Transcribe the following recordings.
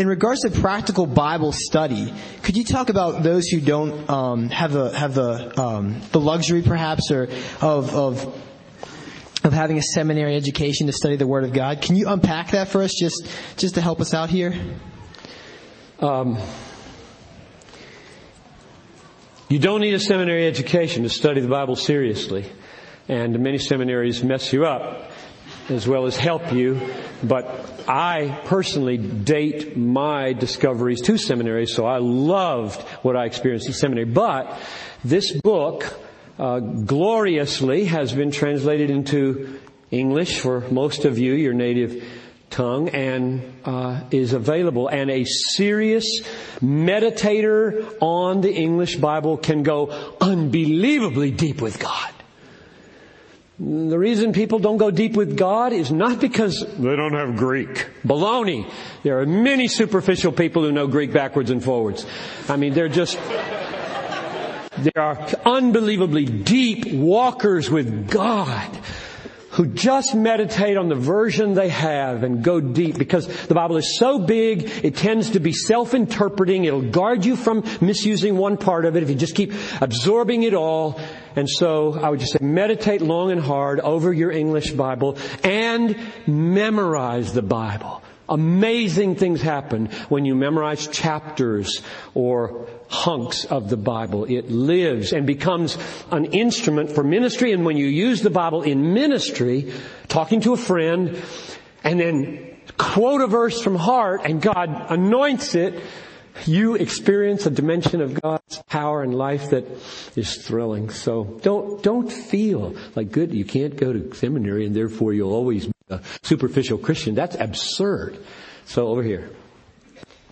in regards to practical Bible study, could you talk about those who don't um, have the have the um, the luxury, perhaps, or of of of having a seminary education to study the Word of God? Can you unpack that for us, just just to help us out here? Um, you don't need a seminary education to study the Bible seriously, and many seminaries mess you up as well as help you. But I personally date my discoveries to seminary, so I loved what I experienced in seminary. But this book, uh, gloriously, has been translated into English for most of you, your native tongue, and uh, is available. And a serious meditator on the English Bible can go unbelievably deep with God. The reason people don't go deep with God is not because they don't have Greek. Baloney. There are many superficial people who know Greek backwards and forwards. I mean, they're just, they are unbelievably deep walkers with God who just meditate on the version they have and go deep because the Bible is so big, it tends to be self-interpreting. It'll guard you from misusing one part of it if you just keep absorbing it all. And so I would just say meditate long and hard over your English Bible and memorize the Bible. Amazing things happen when you memorize chapters or hunks of the Bible. It lives and becomes an instrument for ministry. And when you use the Bible in ministry, talking to a friend, and then quote a verse from heart and God anoints it, you experience a dimension of God's power and life that is thrilling. So don't, don't feel like good, you can't go to seminary and therefore you'll always be a superficial Christian. That's absurd. So over here.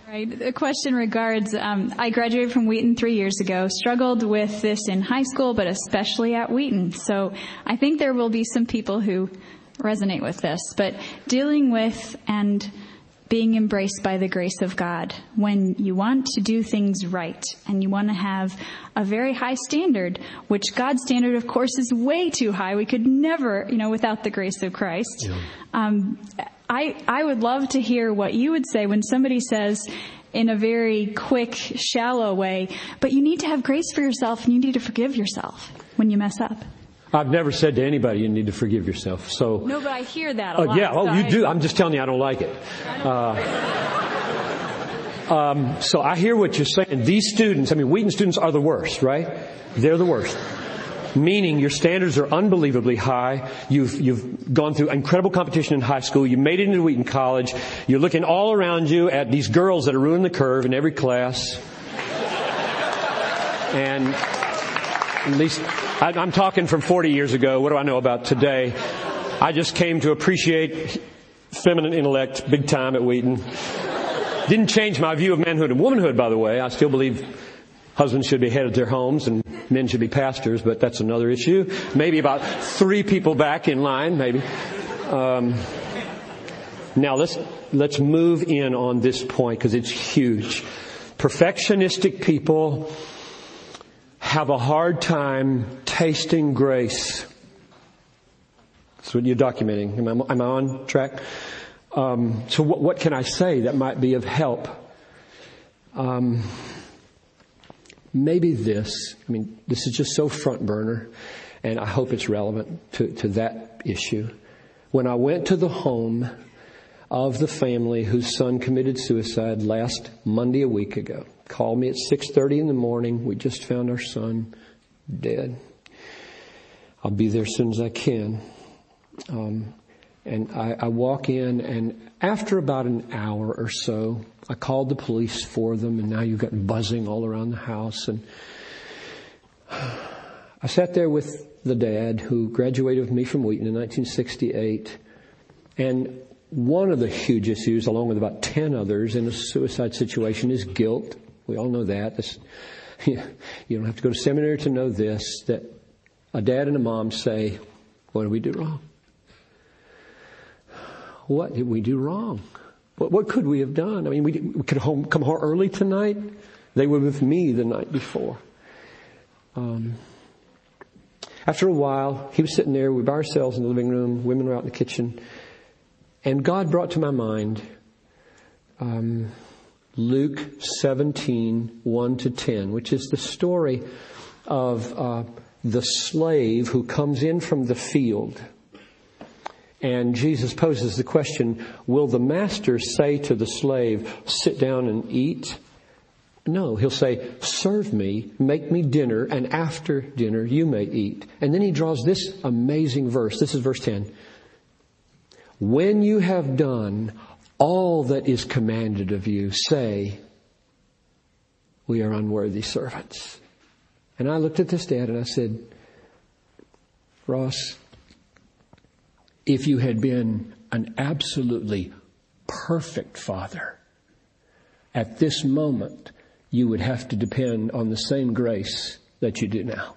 Right. The question regards, um, I graduated from Wheaton three years ago, struggled with this in high school, but especially at Wheaton. So I think there will be some people who resonate with this, but dealing with and being embraced by the grace of God when you want to do things right and you want to have a very high standard, which God's standard, of course, is way too high. We could never, you know, without the grace of Christ. Yeah. Um, I, I would love to hear what you would say when somebody says, in a very quick, shallow way, but you need to have grace for yourself and you need to forgive yourself when you mess up. I've never said to anybody you need to forgive yourself. So no, but I hear that a uh, lot. Yeah, oh, so you I... do. I'm just telling you, I don't like it. Uh, um, so I hear what you're saying. These students, I mean, Wheaton students are the worst, right? They're the worst. Meaning your standards are unbelievably high. You've, you've gone through incredible competition in high school. You made it into Wheaton College. You're looking all around you at these girls that are ruining the curve in every class. And at least I'm talking from 40 years ago. What do I know about today? I just came to appreciate feminine intellect big time at Wheaton. Didn't change my view of manhood and womanhood, by the way. I still believe husbands should be head of their homes and men should be pastors, but that's another issue. Maybe about three people back in line, maybe. Um, now let's let's move in on this point because it's huge. Perfectionistic people have a hard time tasting grace. That's what you're documenting. Am I, am I on track? Um, so what, what, can I say that might be of help? Um, maybe this. I mean, this is just so front burner, and I hope it's relevant to, to that issue. When I went to the home of the family whose son committed suicide last Monday a week ago, called me at 6.30 in the morning. We just found our son dead. I'll be there as soon as I can. Um, and I, I walk in and after about an hour or so, I called the police for them and now you've got buzzing all around the house and I sat there with the dad who graduated with me from Wheaton in 1968 and one of the huge issues, along with about 10 others in a suicide situation, is guilt. We all know that. This, you don't have to go to seminary to know this, that a dad and a mom say, what did we do wrong? What did we do wrong? What, what could we have done? I mean, we, we could home, come home early tonight. They were with me the night before. Um, after a while, he was sitting there. We were by ourselves in the living room. Women were out in the kitchen. And God brought to my mind um, Luke 17, 1 to 10, which is the story of uh, the slave who comes in from the field. And Jesus poses the question, will the master say to the slave, sit down and eat? No, he'll say, serve me, make me dinner, and after dinner you may eat. And then he draws this amazing verse. This is verse 10. When you have done all that is commanded of you, say, we are unworthy servants. And I looked at this dad and I said, Ross, if you had been an absolutely perfect father, at this moment, you would have to depend on the same grace that you do now.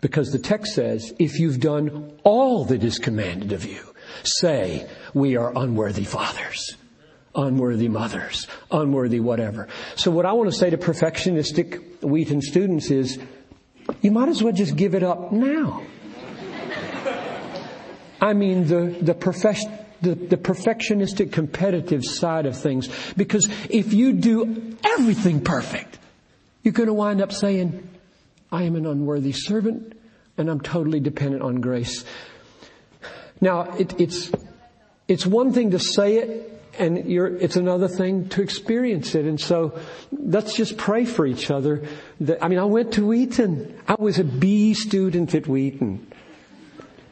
Because the text says, if you've done all that is commanded of you, say, we are unworthy fathers, unworthy mothers, unworthy whatever. So what I want to say to perfectionistic Wheaton students is, you might as well just give it up now. I mean the, the profession, the, the, perfectionistic competitive side of things. Because if you do everything perfect, you're going to wind up saying, I am an unworthy servant and I'm totally dependent on grace. Now, it, it's, it's one thing to say it and it's another thing to experience it. And so let's just pray for each other. That, I mean, I went to Wheaton. I was a B student at Wheaton.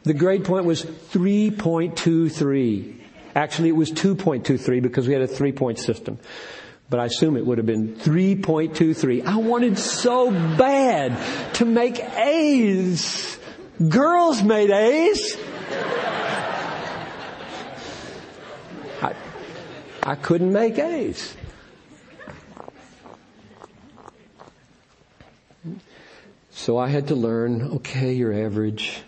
The grade point was 3.23. Actually, it was 2.23 because we had a three point system. But I assume it would have been 3.23. I wanted so bad to make A's. Girls made A's. I couldn't make A's. So I had to learn, okay, you're average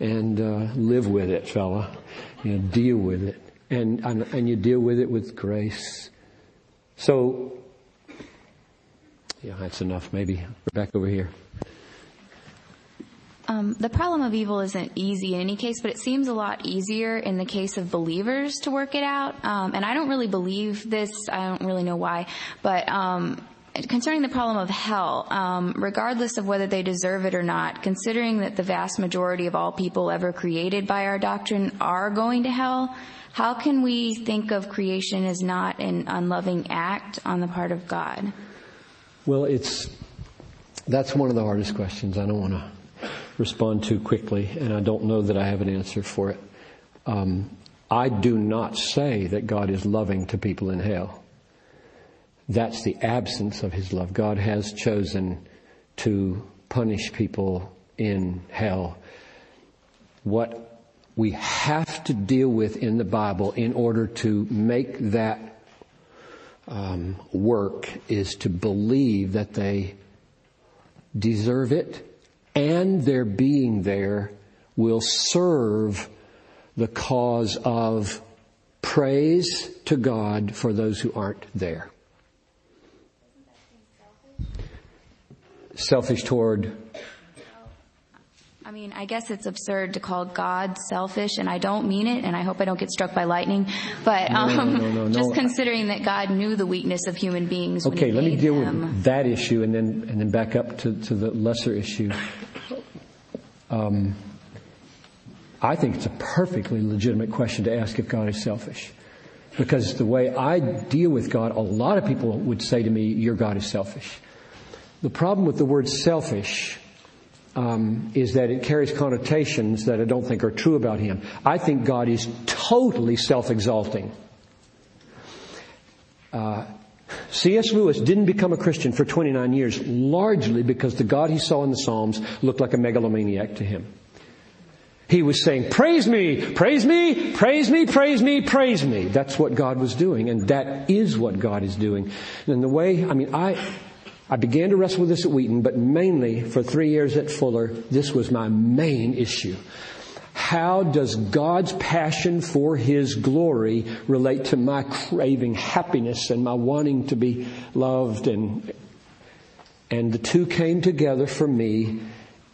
and uh, live with it, fella. You know, deal with it, and, and and you deal with it with grace. So, yeah, that's enough. Maybe we're back over here. Um, the problem of evil isn't easy in any case, but it seems a lot easier in the case of believers to work it out. Um, and I don't really believe this. I don't really know why, but um, concerning the problem of hell, um, regardless of whether they deserve it or not, considering that the vast majority of all people ever created by our doctrine are going to hell, how can we think of creation as not an unloving act on the part of God? Well, it's that's one of the hardest questions. I don't want to respond too quickly, and I don't know that I have an answer for it. Um, I do not say that God is loving to people in hell. That's the absence of His love. God has chosen to punish people in hell. What we have to deal with in the Bible in order to make that um, work is to believe that they deserve it and their being there will serve the cause of praise to God for those who aren't there. selfish toward I mean, I guess it's absurd to call God selfish, and I don't mean it, and I hope I don't get struck by lightning. But um, no, no, no, just considering that God knew the weakness of human beings. Okay, let me deal them. with that issue, and then and then back up to, to the lesser issue. Um, I think it's a perfectly legitimate question to ask if God is selfish. Because the way I deal with God, a lot of people would say to me, your God is selfish. The problem with the word selfish um, is that it carries connotations that I don't think are true about him. I think God is totally self-exalting. Uh, C.S. Lewis didn't become a Christian for 29 years, largely because the God he saw in the Psalms looked like a megalomaniac to him. He was saying, praise me, praise me, praise me, praise me, praise me. That's what God was doing, and that is what God is doing. And the way, I mean, I, I began to wrestle with this at Wheaton, but mainly for three years at Fuller, this was my main issue. How does God's passion for His glory relate to my craving happiness and my wanting to be loved? And, and the two came together for me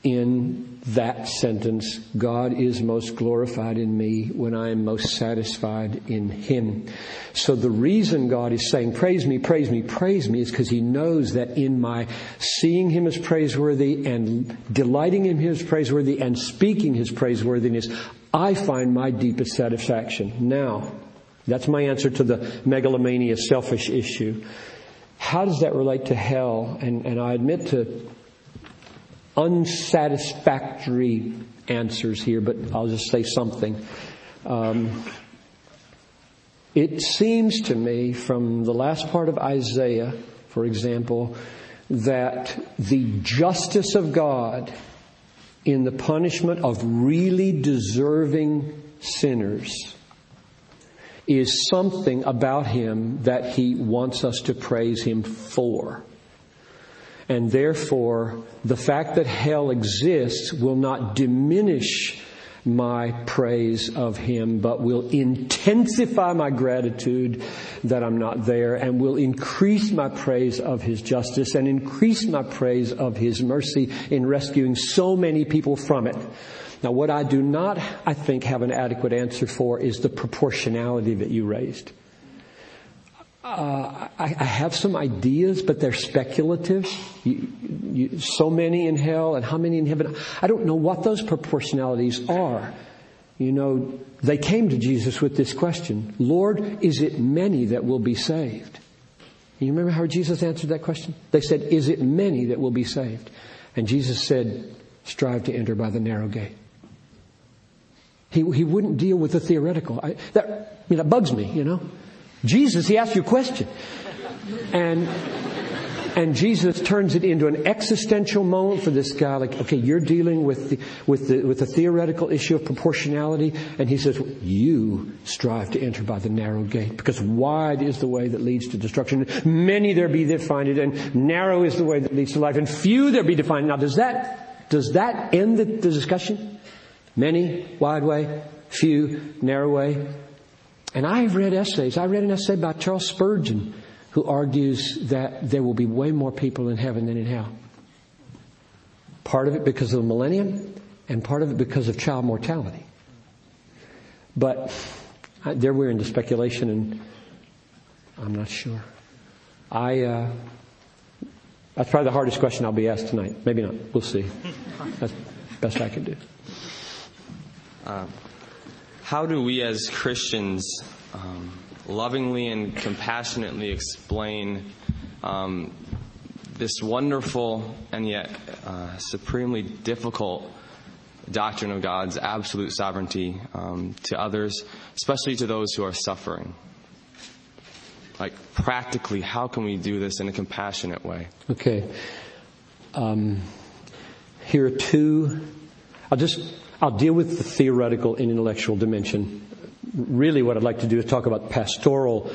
in that sentence, God is most glorified in me when I am most satisfied in Him. So the reason God is saying, praise me, praise me, praise me is because He knows that in my seeing Him as praiseworthy and delighting in Him as praiseworthy and speaking His praiseworthiness, I find my deepest satisfaction. Now, that's my answer to the megalomania selfish issue. How does that relate to hell? And, and I admit to unsatisfactory answers here, but I'll just say something. Um, it seems to me from the last part of Isaiah, for example, that the justice of God in the punishment of really deserving sinners is something about him that he wants us to praise him for. And therefore, the fact that hell exists will not diminish my praise of Him, but will intensify my gratitude that I'm not there and will increase my praise of His justice and increase my praise of His mercy in rescuing so many people from it. Now what I do not, I think, have an adequate answer for is the proportionality that you raised. Uh, I, I, have some ideas, but they're speculative. You, you, so many in hell and how many in heaven. I don't know what those proportionalities are. You know, they came to Jesus with this question, Lord, is it many that will be saved? You remember how Jesus answered that question? They said, is it many that will be saved? And Jesus said, strive to enter by the narrow gate. He, he wouldn't deal with the theoretical. I, that, I mean, that bugs me, you know. Jesus, he asked you a question. And, and Jesus turns it into an existential moment for this guy. Like, okay, you're dealing with the, with the, with the theoretical issue of proportionality. And he says, you strive to enter by the narrow gate because wide is the way that leads to destruction. Many there be that find it and narrow is the way that leads to life and few there be to find. it. Now does that, does that end the, the discussion? Many, wide way, few, narrow way. And I've read essays. I read an essay by Charles Spurgeon who argues that there will be way more people in heaven than in hell. Part of it because of the millennium and part of it because of child mortality. But there we're into speculation and I'm not sure. I, uh, that's probably the hardest question I'll be asked tonight. Maybe not. We'll see. That's best I can do. Uh, how do we as Christians um, lovingly and compassionately explain um, this wonderful and yet uh, supremely difficult doctrine of God's absolute sovereignty um, to others, especially to those who are suffering? Like, practically, how can we do this in a compassionate way? Okay. Um, here are two. I'll just I'll deal with the theoretical and intellectual dimension. Really what I'd like to do is talk about pastoral,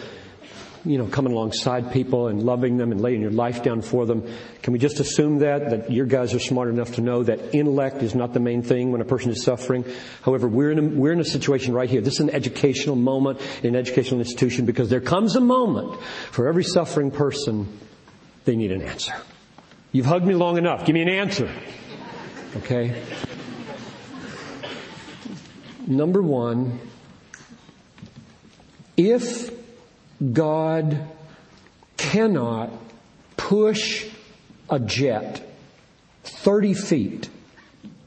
you know, coming alongside people and loving them and laying your life down for them. Can we just assume that, that your guys are smart enough to know that intellect is not the main thing when a person is suffering? However, we're in a, we're in a situation right here. This is an educational moment in an educational institution because there comes a moment for every suffering person, they need an answer. You've hugged me long enough. Give me an answer. Okay? Number one, if God cannot push a jet 30 feet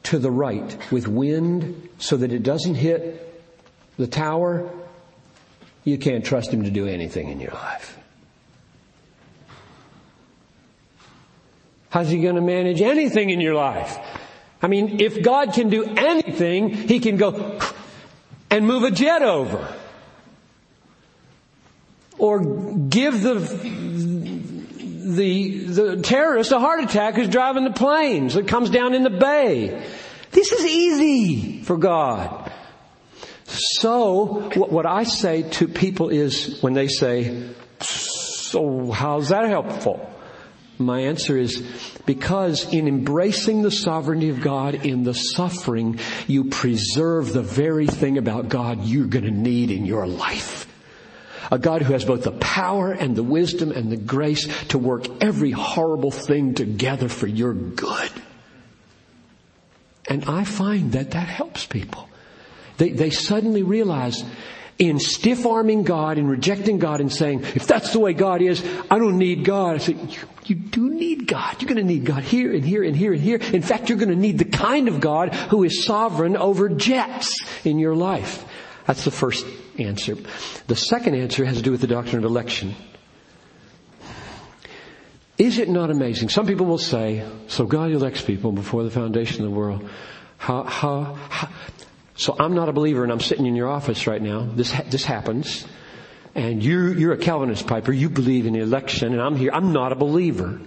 to the right with wind so that it doesn't hit the tower, you can't trust Him to do anything in your life. How's He going to manage anything in your life? I mean, if God can do anything, He can go and move a jet over. Or give the, the, the terrorist a heart attack who's driving the planes that comes down in the bay. This is easy for God. So, what I say to people is when they say, so how's that helpful? My answer is because in embracing the sovereignty of God in the suffering, you preserve the very thing about God you're going to need in your life. A God who has both the power and the wisdom and the grace to work every horrible thing together for your good. And I find that that helps people. They, they suddenly realize in stiff arming God and rejecting God and saying, if that's the way God is, I don't need God. I say, you, do need God. You're going to need God here and here and here and here. In fact, you're going to need the kind of God who is sovereign over jets in your life. That's the first answer. The second answer has to do with the doctrine of election. Is it not amazing? Some people will say, so God elects people before the foundation of the world. How, how, how, so I'm not a believer and I'm sitting in your office right now. This, this happens. And you're, you're a Calvinist piper. You believe in election and I'm here. I'm not a believer.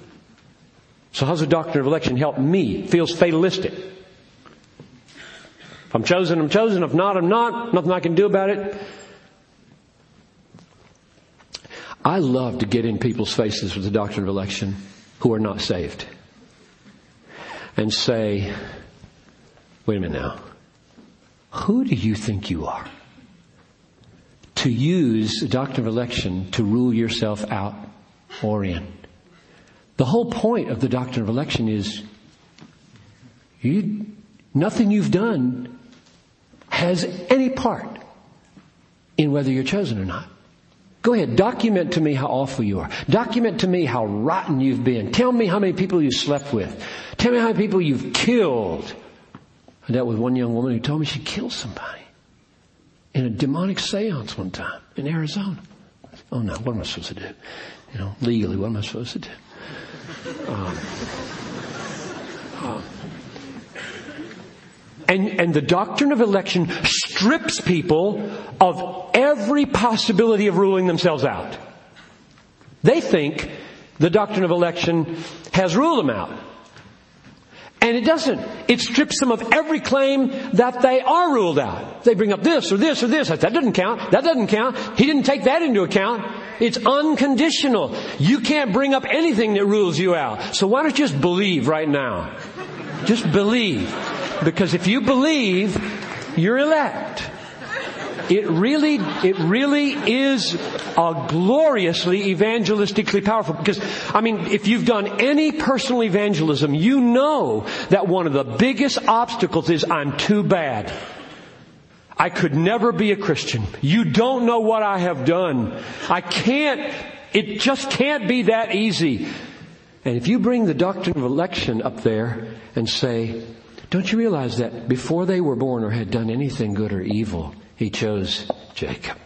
So how's the doctrine of election help me? Feels fatalistic. If I'm chosen, I'm chosen. If not, I'm not. Nothing I can do about it. I love to get in people's faces with the doctrine of election who are not saved and say, wait a minute now. Who do you think you are? To use the doctrine of election to rule yourself out or in. The whole point of the doctrine of election is you, nothing you've done has any part in whether you're chosen or not. Go ahead, document to me how awful you are. Document to me how rotten you've been. Tell me how many people you slept with. Tell me how many people you've killed. I dealt with one young woman who told me she killed somebody in a demonic seance one time in Arizona. Oh no, what am I supposed to do? You know, legally, what am I supposed to do? Um, um, and, and the doctrine of election strips people of every possibility of ruling themselves out. They think the doctrine of election has ruled them out. And it doesn't. It strips them of every claim that they are ruled out. They bring up this or this or this. That doesn't count. That doesn't count. He didn't take that into account. It's unconditional. You can't bring up anything that rules you out. So why don't you just believe right now? Just believe. Because if you believe, you're elect. It really, it really is a gloriously evangelistically powerful because, I mean, if you've done any personal evangelism, you know that one of the biggest obstacles is I'm too bad. I could never be a Christian. You don't know what I have done. I can't, it just can't be that easy. And if you bring the doctrine of election up there and say, don't you realize that before they were born or had done anything good or evil, he chose Jacob.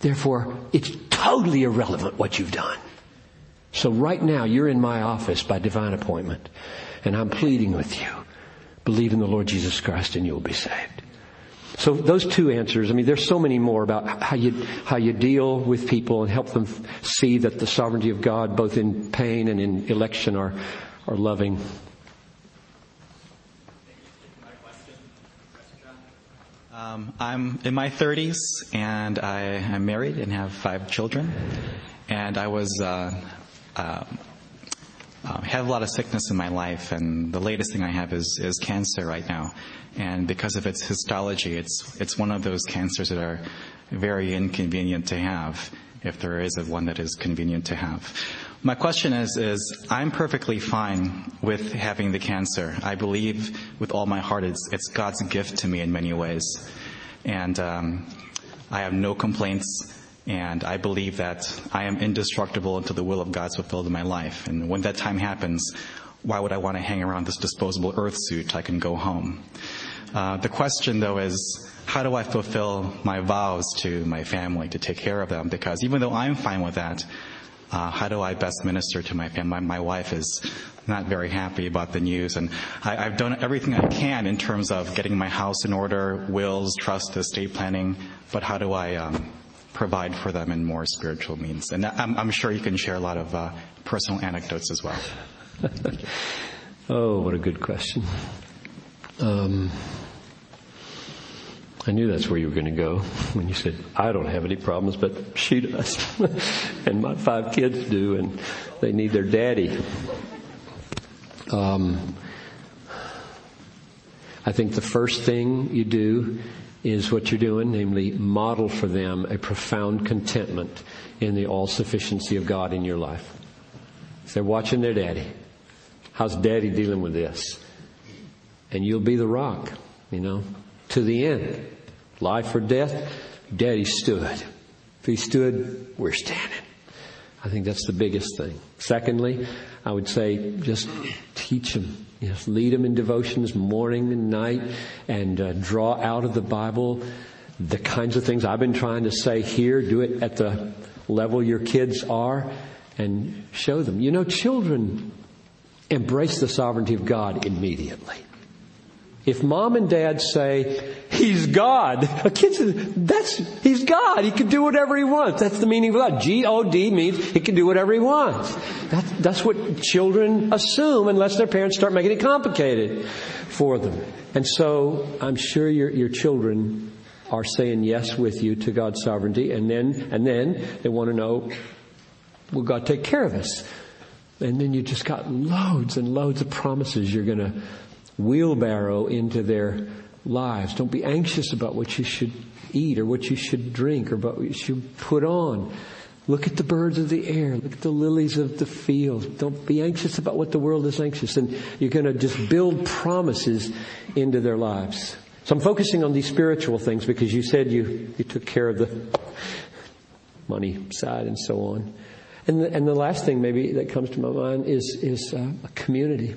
Therefore, it's totally irrelevant what you've done. So right now, you're in my office by divine appointment, and I'm pleading with you. Believe in the Lord Jesus Christ and you'll be saved. So those two answers, I mean, there's so many more about how you, how you deal with people and help them see that the sovereignty of God, both in pain and in election, are, are loving. Um, I'm in my 30s and I am married and have five children. And I was uh, uh, uh, have a lot of sickness in my life, and the latest thing I have is is cancer right now. And because of its histology, it's it's one of those cancers that are very inconvenient to have, if there is one that is convenient to have. My question is, is I'm perfectly fine with having the cancer. I believe with all my heart it's, it's God's gift to me in many ways. And um, I have no complaints, and I believe that I am indestructible until the will of God's fulfilled in my life. And when that time happens, why would I want to hang around this disposable earth suit? I can go home. Uh, the question, though, is how do I fulfill my vows to my family to take care of them? Because even though I'm fine with that, uh, how do I best minister to my family? My, wife is not very happy about the news, and I, have done everything I can in terms of getting my house in order, wills, trust, estate planning. But how do I um, provide for them in more spiritual means? And I'm, I'm sure you can share a lot of uh, personal anecdotes as well. oh, what a good question. Um, I knew that's where you were going to go when you said, I don't have any problems, but she does. and my five kids do, and they need their daddy. Um, I think the first thing you do is what you're doing, namely model for them a profound contentment in the all sufficiency of God in your life. If they're watching their daddy, how's daddy dealing with this? and you'll be the rock, you know, to the end. Life or death, Daddy stood. If he stood, we're standing. I think that's the biggest thing. Secondly, I would say just teach them. Yes, lead them in devotions morning and night and uh, draw out of the Bible the kinds of things I've been trying to say here. Do it at the level your kids are and show them. You know, children embrace the sovereignty of God immediately. If mom and dad say, He's God, a kid says, that's, He's God. He can do whatever He wants. That's the meaning of God. G-O-D means He can do whatever He wants. That's, that's what children assume unless their parents start making it complicated for them. And so I'm sure your, your children are saying yes with you to God's sovereignty and then, and then they want to know, will God take care of us? And then you just got loads and loads of promises you're going to wheelbarrow into their lives. Don't be anxious about what you should eat or what you should drink or what you should put on. Look at the birds of the air. Look at the lilies of the field. Don't be anxious about what the world is anxious. And you're going to just build promises into their lives. So I'm focusing on these spiritual things because you said you, you took care of the money side and so on. And the, and the last thing maybe that comes to my mind is, is uh, a community.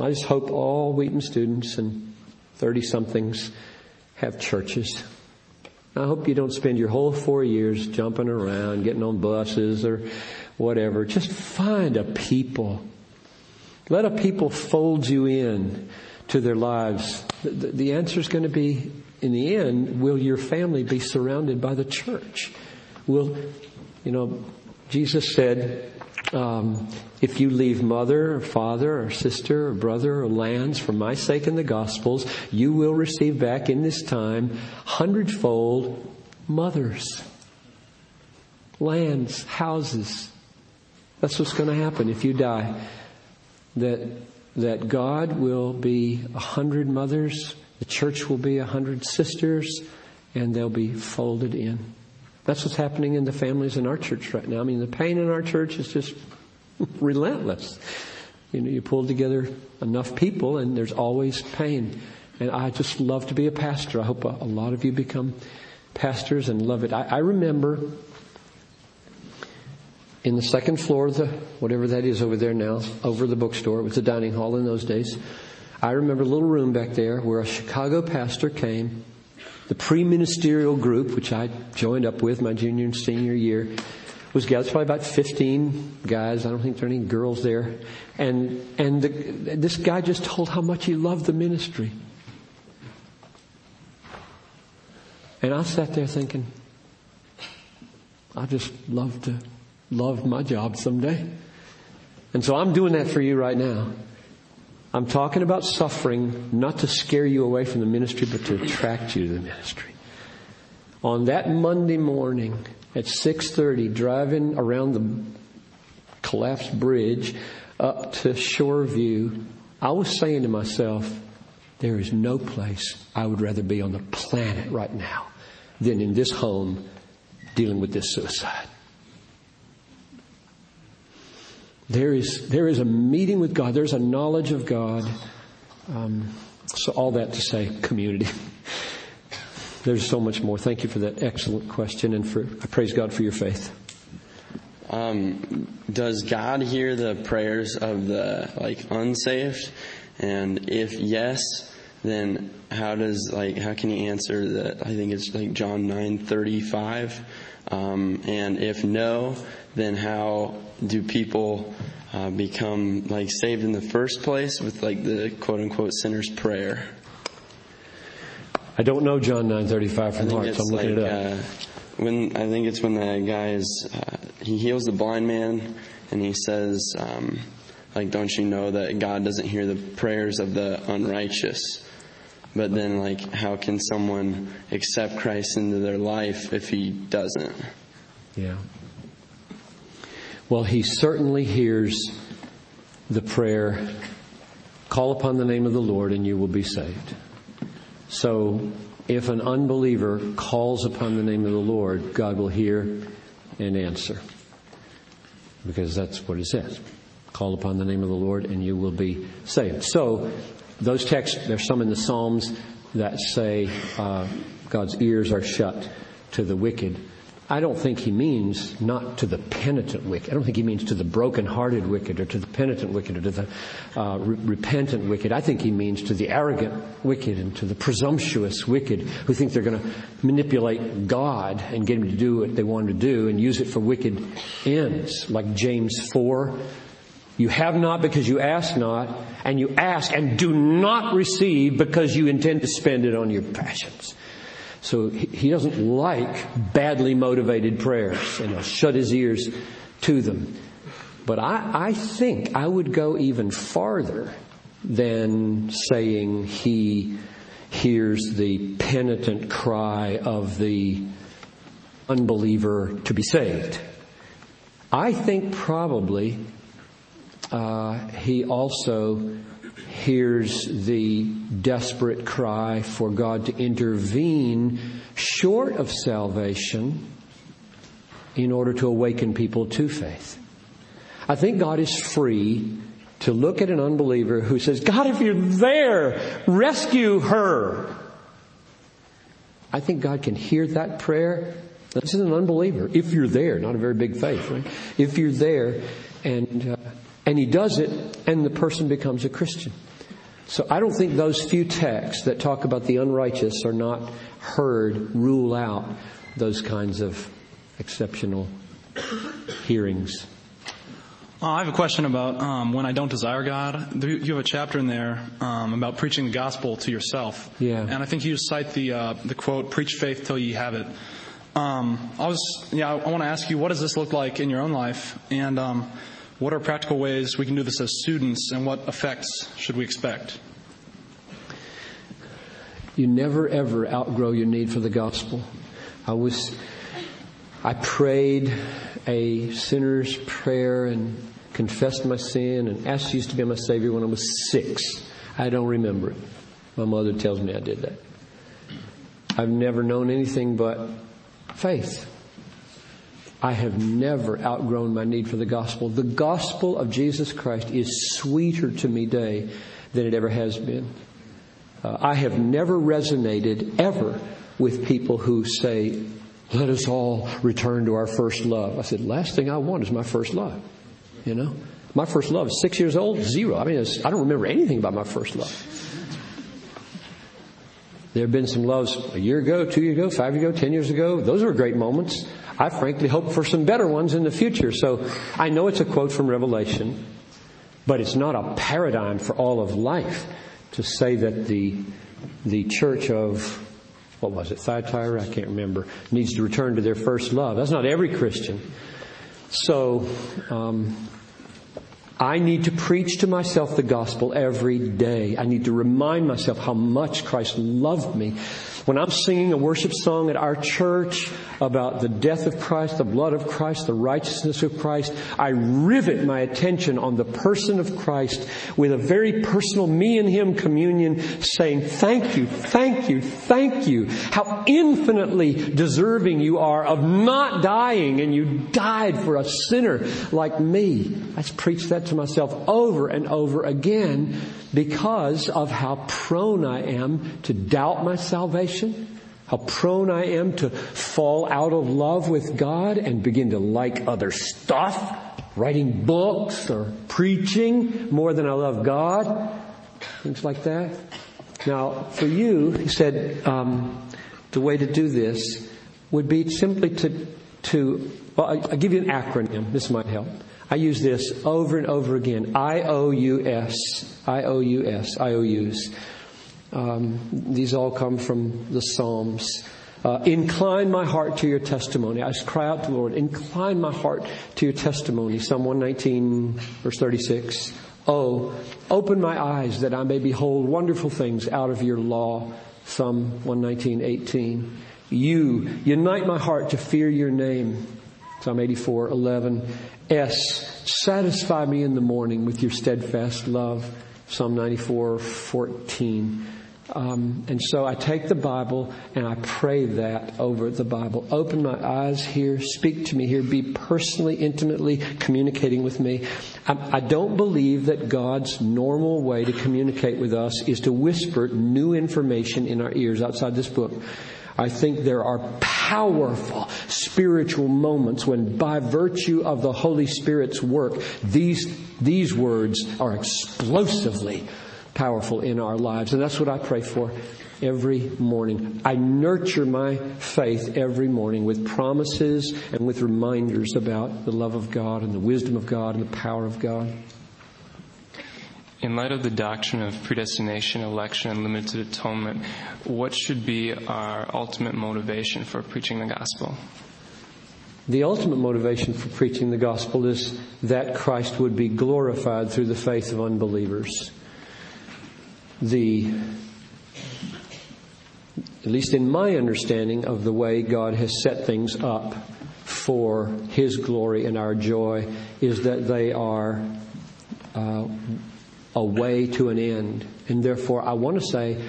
I just hope all Wheaton students and 30 somethings have churches. I hope you don't spend your whole four years jumping around, getting on buses or whatever. Just find a people. Let a people fold you in to their lives. The, answer is going to be, in the end, will your family be surrounded by the church? Will, you know, Jesus said, um, if you leave mother or father or sister or brother or lands for my sake in the gospels, you will receive back in this time hundredfold mothers, lands, houses. That's what's going to happen if you die. That, that God will be a hundred mothers, the church will be a hundred sisters, and they'll be folded in. That's what's happening in the families in our church right now. I mean, the pain in our church is just relentless. You know, you pull together enough people and there's always pain. And I just love to be a pastor. I hope a, a lot of you become pastors and love it. I, I remember in the second floor of the, whatever that is over there now, over the bookstore, it was the dining hall in those days. I remember a little room back there where a Chicago pastor came the pre-ministerial group, which I joined up with my junior and senior year, was gathered. Probably about 15 guys. I don't think there are any girls there. And, and the, this guy just told how much he loved the ministry. And I sat there thinking, I just love to love my job someday. And so I'm doing that for you right now. I'm talking about suffering not to scare you away from the ministry, but to attract you to the ministry. On that Monday morning at 6.30, driving around the collapsed bridge up to Shoreview, I was saying to myself, there is no place I would rather be on the planet right now than in this home dealing with this suicide. There is, there is a meeting with God. There's a knowledge of God. Um, so all that to say, community. There's so much more. Thank you for that excellent question and for, I praise God for your faith. Um, does God hear the prayers of the, like, unsaved? And if yes, then how does, like, how can he answer that? I think it's like John 9 35. Um, and if no, then how do people uh, become like saved in the first place with like the quote unquote sinner's prayer? I don't know John 9:35 from heart, so I'm looking like, it up. Uh, when I think it's when the guy is uh, he heals the blind man and he says um, like don't you know that God doesn't hear the prayers of the unrighteous? But then like how can someone accept Christ into their life if he doesn't? Yeah. Well, he certainly hears the prayer, call upon the name of the Lord and you will be saved. So if an unbeliever calls upon the name of the Lord, God will hear and answer. Because that's what it says. Call upon the name of the Lord and you will be saved. So those texts, there's some in the Psalms that say uh, God's ears are shut to the wicked. I don't think he means not to the penitent wicked. I don't think he means to the broken-hearted wicked or to the penitent wicked or to the uh, re- repentant wicked. I think he means to the arrogant wicked and to the presumptuous wicked who think they're going to manipulate God and get him to do what they want to do and use it for wicked ends, like James 4. You have not because you ask not, and you ask and do not receive because you intend to spend it on your passions. So he doesn't like badly motivated prayers and he'll shut his ears to them. But I, I think I would go even farther than saying he hears the penitent cry of the unbeliever to be saved. I think probably uh, he also hears the desperate cry for God to intervene short of salvation in order to awaken people to faith. I think God is free to look at an unbeliever who says, God, if you're there, rescue her. I think God can hear that prayer. This is an unbeliever. If you're there, not a very big faith, right? If you're there and uh, and he does it, and the person becomes a Christian. So I don't think those few texts that talk about the unrighteous are not heard rule out those kinds of exceptional hearings. Uh, I have a question about um, when I don't desire God. You have a chapter in there um, about preaching the gospel to yourself. Yeah. And I think you cite the uh, the quote, "Preach faith till ye have it." Um, I was, yeah, I, I want to ask you, what does this look like in your own life? And um, what are practical ways we can do this as students, and what effects should we expect? You never ever outgrow your need for the gospel. I was, I prayed a sinner's prayer and confessed my sin and asked Jesus to be my Savior when I was six. I don't remember it. My mother tells me I did that. I've never known anything but faith. I have never outgrown my need for the gospel. The gospel of Jesus Christ is sweeter to me today than it ever has been. Uh, I have never resonated ever with people who say, let us all return to our first love. I said, last thing I want is my first love. You know? My first love is six years old, zero. I mean, I don't remember anything about my first love. There have been some loves a year ago, two years ago, five years ago, ten years ago. Those were great moments. I frankly hope for some better ones in the future. So I know it's a quote from Revelation, but it's not a paradigm for all of life to say that the, the church of, what was it, Thyatira? I can't remember, needs to return to their first love. That's not every Christian. So, um, I need to preach to myself the gospel every day. I need to remind myself how much Christ loved me when I'm singing a worship song at our church about the death of Christ, the blood of Christ, the righteousness of Christ, I rivet my attention on the person of Christ with a very personal me and him communion saying, thank you, thank you, thank you. How infinitely deserving you are of not dying and you died for a sinner like me. I preach that to myself over and over again because of how prone I am to doubt my salvation, how prone I am to fall out of love with God and begin to like other stuff, writing books or preaching more than I love God, things like that. Now, for you, he said, um, the way to do this would be simply to, to well, I'll give you an acronym. This might help. I use this over and over again. I-O-U-S. I-O-U-S. I-O-U's. Um, these all come from the Psalms. Uh, incline my heart to your testimony. I cry out to the Lord, incline my heart to your testimony. Psalm 119 verse 36. Oh, open my eyes that I may behold wonderful things out of your law. Psalm 119, 18. You unite my heart to fear your name. Psalm 84, 11. S. Satisfy me in the morning with your steadfast love. Psalm 94, 14. Um, and so I take the Bible and I pray that over the Bible. Open my eyes here, speak to me here, be personally, intimately communicating with me. I, I don't believe that God's normal way to communicate with us is to whisper new information in our ears outside this book. I think there are powerful spiritual moments when by virtue of the Holy Spirit's work, these, these words are explosively powerful in our lives. And that's what I pray for every morning. I nurture my faith every morning with promises and with reminders about the love of God and the wisdom of God and the power of God. In light of the doctrine of predestination, election, and limited atonement, what should be our ultimate motivation for preaching the gospel? The ultimate motivation for preaching the gospel is that Christ would be glorified through the faith of unbelievers. The at least in my understanding of the way God has set things up for His glory and our joy, is that they are uh, a way to an end. And therefore, I want to say,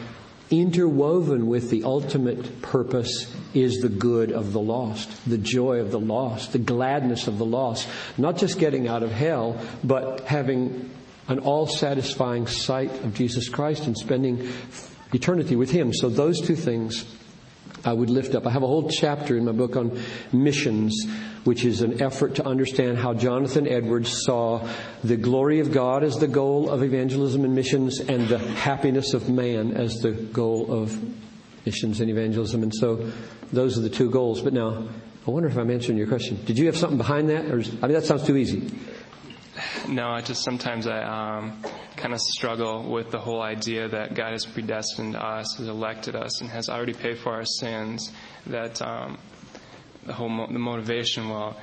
interwoven with the ultimate purpose is the good of the lost, the joy of the lost, the gladness of the lost. Not just getting out of hell, but having an all satisfying sight of Jesus Christ and spending eternity with Him. So those two things I would lift up. I have a whole chapter in my book on missions, which is an effort to understand how Jonathan Edwards saw the glory of God as the goal of evangelism and missions and the happiness of man as the goal of missions and evangelism. And so those are the two goals. But now, I wonder if I'm answering your question. Did you have something behind that? Or, I mean, that sounds too easy. No, I just sometimes I um, kind of struggle with the whole idea that God has predestined us, has elected us, and has already paid for our sins. That um, the whole mo- the motivation, well,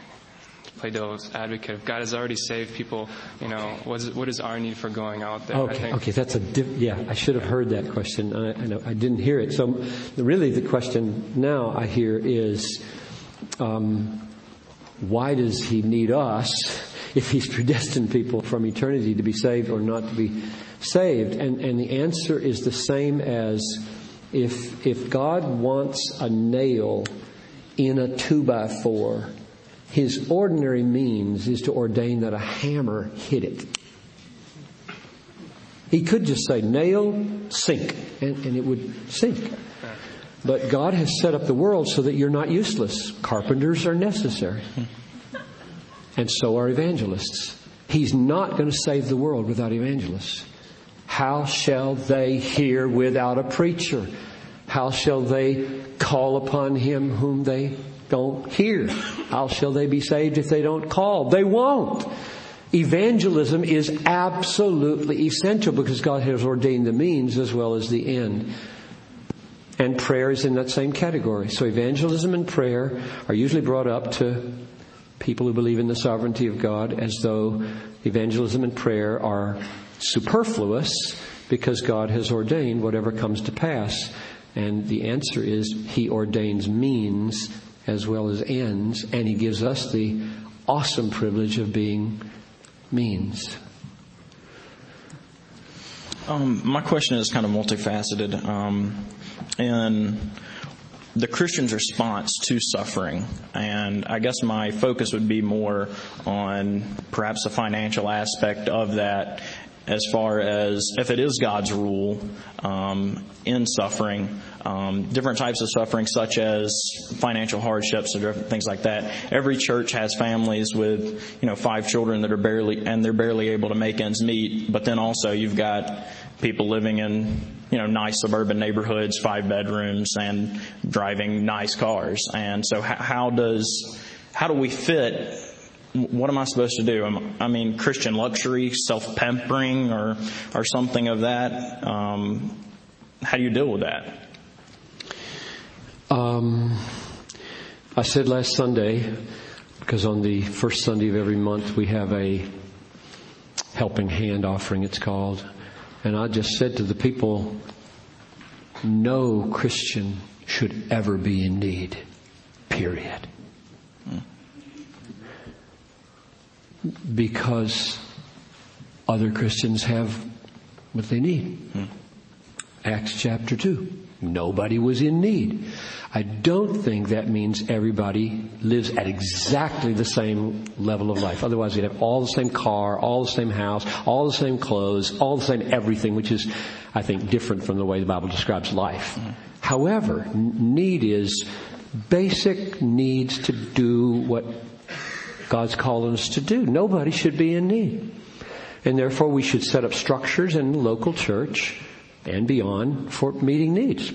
play devil's advocate. If God has already saved people, you know, what is, what is our need for going out there? Okay, okay, that's a diff- yeah. I should have heard that question. I, I, know, I didn't hear it. So, really, the question now I hear is, um, why does He need us? if he's predestined people from eternity to be saved or not to be saved. And, and the answer is the same as if, if God wants a nail in a two by four, his ordinary means is to ordain that a hammer hit it. He could just say, nail, sink, and, and it would sink. But God has set up the world so that you're not useless. Carpenters are necessary and so are evangelists. He's not going to save the world without evangelists. How shall they hear without a preacher? How shall they call upon him whom they don't hear? How shall they be saved if they don't call? They won't. Evangelism is absolutely essential because God has ordained the means as well as the end. And prayer is in that same category. So evangelism and prayer are usually brought up to people who believe in the sovereignty of God as though evangelism and prayer are superfluous because God has ordained whatever comes to pass. And the answer is He ordains means as well as ends, and He gives us the awesome privilege of being means. Um, my question is kind of multifaceted. Um, and the Christian's response to suffering. And I guess my focus would be more on perhaps the financial aspect of that as far as if it is God's rule um, in suffering, um, different types of suffering, such as financial hardships or different things like that. Every church has families with you know five children that are barely and they're barely able to make ends meet. But then also you've got people living in you know nice suburban neighborhoods, five bedrooms, and driving nice cars. And so, how does how do we fit? What am I supposed to do? I mean, Christian luxury, self pampering, or or something of that. Um, how do you deal with that? Um, I said last Sunday, because on the first Sunday of every month we have a helping hand offering, it's called. And I just said to the people, no Christian should ever be in need. Period. Because other Christians have what they need. Hmm. Acts chapter 2. Nobody was in need. I don't think that means everybody lives at exactly the same level of life. Otherwise, we'd have all the same car, all the same house, all the same clothes, all the same everything, which is, I think, different from the way the Bible describes life. However, need is basic needs to do what God's calling us to do. Nobody should be in need. And therefore we should set up structures in the local church and beyond for meeting needs.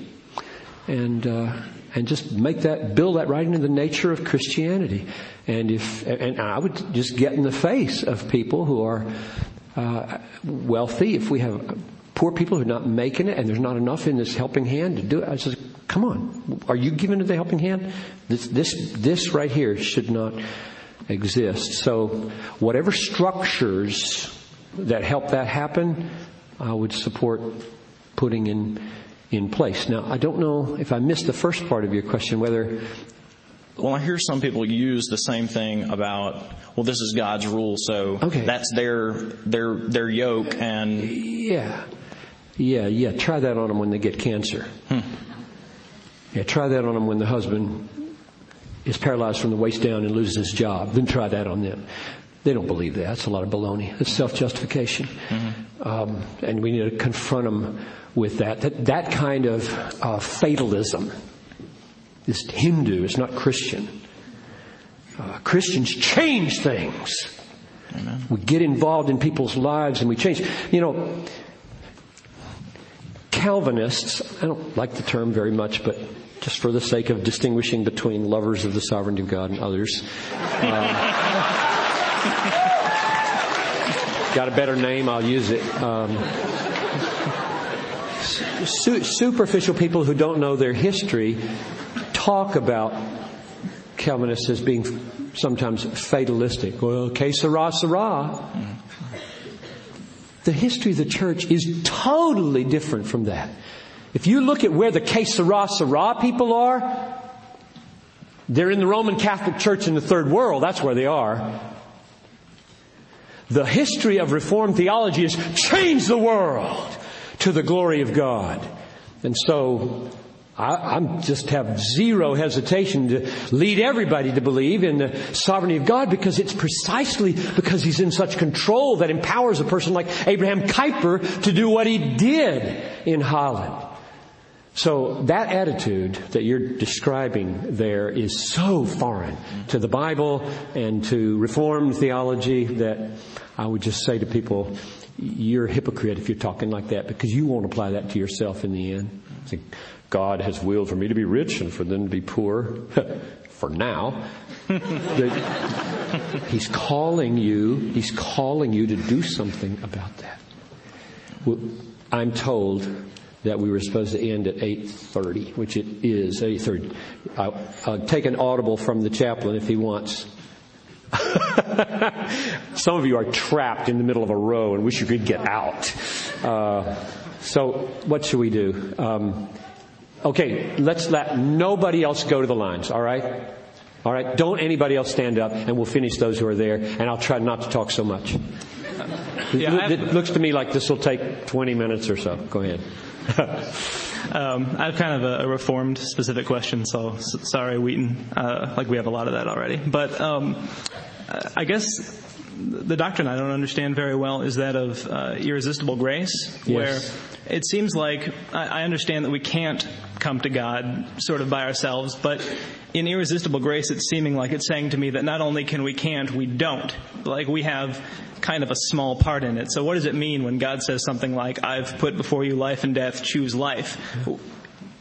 And, uh, and just make that, build that right into the nature of Christianity. And if, and I would just get in the face of people who are, uh, wealthy. If we have poor people who are not making it and there's not enough in this helping hand to do it, I says, come on, are you giving it the helping hand? This, this, this right here should not exist. So whatever structures that help that happen, I would support putting in in place. Now, I don't know if I missed the first part of your question, whether. Well, I hear some people use the same thing about, well, this is God's rule, so okay. that's their their their yoke, and yeah, yeah, yeah. Try that on them when they get cancer. Hmm. Yeah, try that on them when the husband is paralyzed from the waist down and loses his job. Then try that on them. They don't believe that. It's a lot of baloney. It's self-justification. Mm-hmm. Um, and we need to confront them with that. That, that kind of uh, fatalism is Hindu. It's not Christian. Uh, Christians change things. Amen. We get involved in people's lives and we change. You know, Calvinists, I don't like the term very much, but just for the sake of distinguishing between lovers of the sovereignty of God and others. Uh, got a better name, I'll use it. Um, su- superficial people who don't know their history talk about Calvinists as being sometimes fatalistic. Well, que sera, sera. The history of the church is totally different from that. If you look at where the que sera, people are, they're in the Roman Catholic Church in the third world. That's where they are. The history of Reformed theology has changed the world to the glory of God. And so, I, am just have zero hesitation to lead everybody to believe in the sovereignty of God because it's precisely because He's in such control that empowers a person like Abraham Kuyper to do what he did in Holland. So that attitude that you're describing there is so foreign to the Bible and to Reformed theology that I would just say to people, you're a hypocrite if you're talking like that because you won't apply that to yourself in the end. God has willed for me to be rich and for them to be poor. for now. he's calling you, he's calling you to do something about that. I'm told that we were supposed to end at 8.30, which it is 8.30. I'll, I'll take an audible from the chaplain if he wants. Some of you are trapped in the middle of a row and wish you could get out. Uh, so what should we do? Um, okay, let's let nobody else go to the lines, alright? Alright, don't anybody else stand up and we'll finish those who are there and I'll try not to talk so much. Yeah, it, looks to me like this will take 20 minutes or so. Go ahead. um, I have kind of a, a, reformed specific question, so s- sorry, Wheaton. Uh, like we have a lot of that already. But um, I guess the doctrine I don't understand very well is that of uh, irresistible grace, yes. where it seems like I, I understand that we can't come to God sort of by ourselves, but in irresistible grace, it's seeming like it's saying to me that not only can we can't, we don't. Like we have kind of a small part in it. So what does it mean when God says something like, I've put before you life and death, choose life?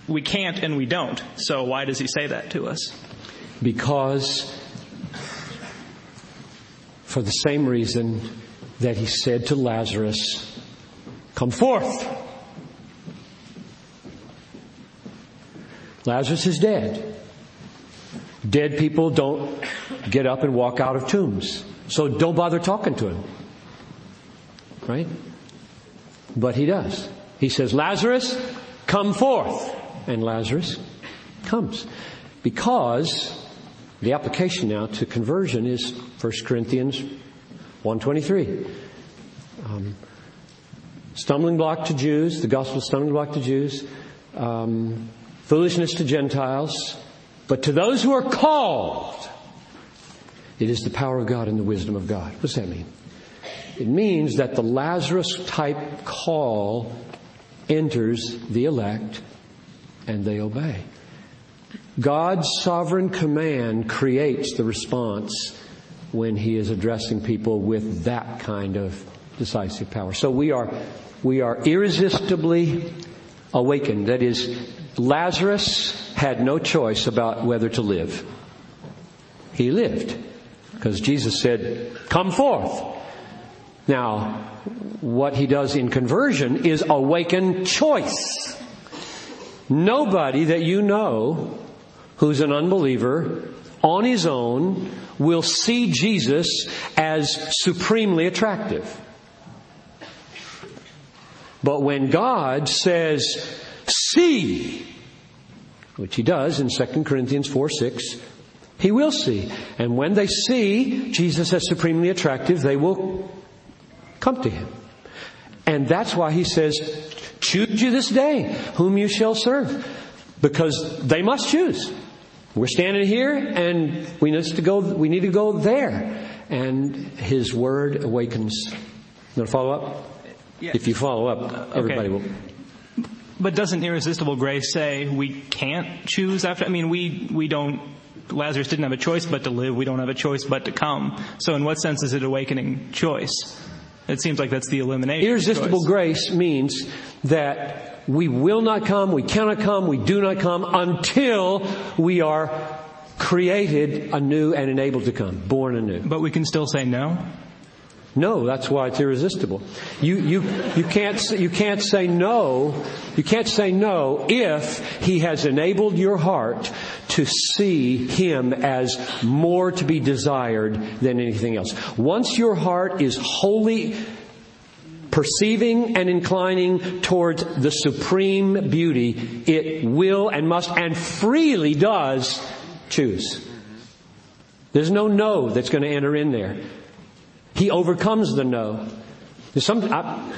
We can't and we don't. So why does he say that to us? Because for the same reason that he said to Lazarus, come forth. Lazarus is dead. Dead people don't get up and walk out of tombs. So don't bother talking to him. Right? But he does. He says, Lazarus, come forth. And Lazarus comes. Because the application now to conversion is 1 Corinthians 123. Um, stumbling block to Jews, the gospel stumbling block to Jews, um, foolishness to Gentiles, but to those who are called, it is the power of God and the wisdom of God. What does that mean? It means that the Lazarus type call enters the elect and they obey. God's sovereign command creates the response when he is addressing people with that kind of decisive power. So we are, we are irresistibly awakened. That is, Lazarus had no choice about whether to live. He lived because Jesus said, come forth. Now, what he does in conversion is awaken choice. Nobody that you know who's an unbeliever on his own will see Jesus as supremely attractive. But when God says, see, which he does in 2 Corinthians 4 6, he will see. And when they see Jesus as supremely attractive, they will come to him. And that's why he says, choose you this day whom you shall serve. Because they must choose. We're standing here and we need to go, we need to go there. And his word awakens. You want to follow up? Yeah. If you follow up, everybody okay. will. But doesn't irresistible grace say we can't choose after? I mean, we we don't. Lazarus didn't have a choice but to live. We don't have a choice but to come. So, in what sense is it awakening choice? It seems like that's the elimination. Irresistible grace means that we will not come, we cannot come, we do not come until we are created anew and enabled to come, born anew. But we can still say no. No, that's why it's irresistible. You, you, you can't, you can't say no, you can't say no if He has enabled your heart to see Him as more to be desired than anything else. Once your heart is wholly perceiving and inclining towards the supreme beauty, it will and must and freely does choose. There's no no that's going to enter in there. He overcomes the no. Some, I,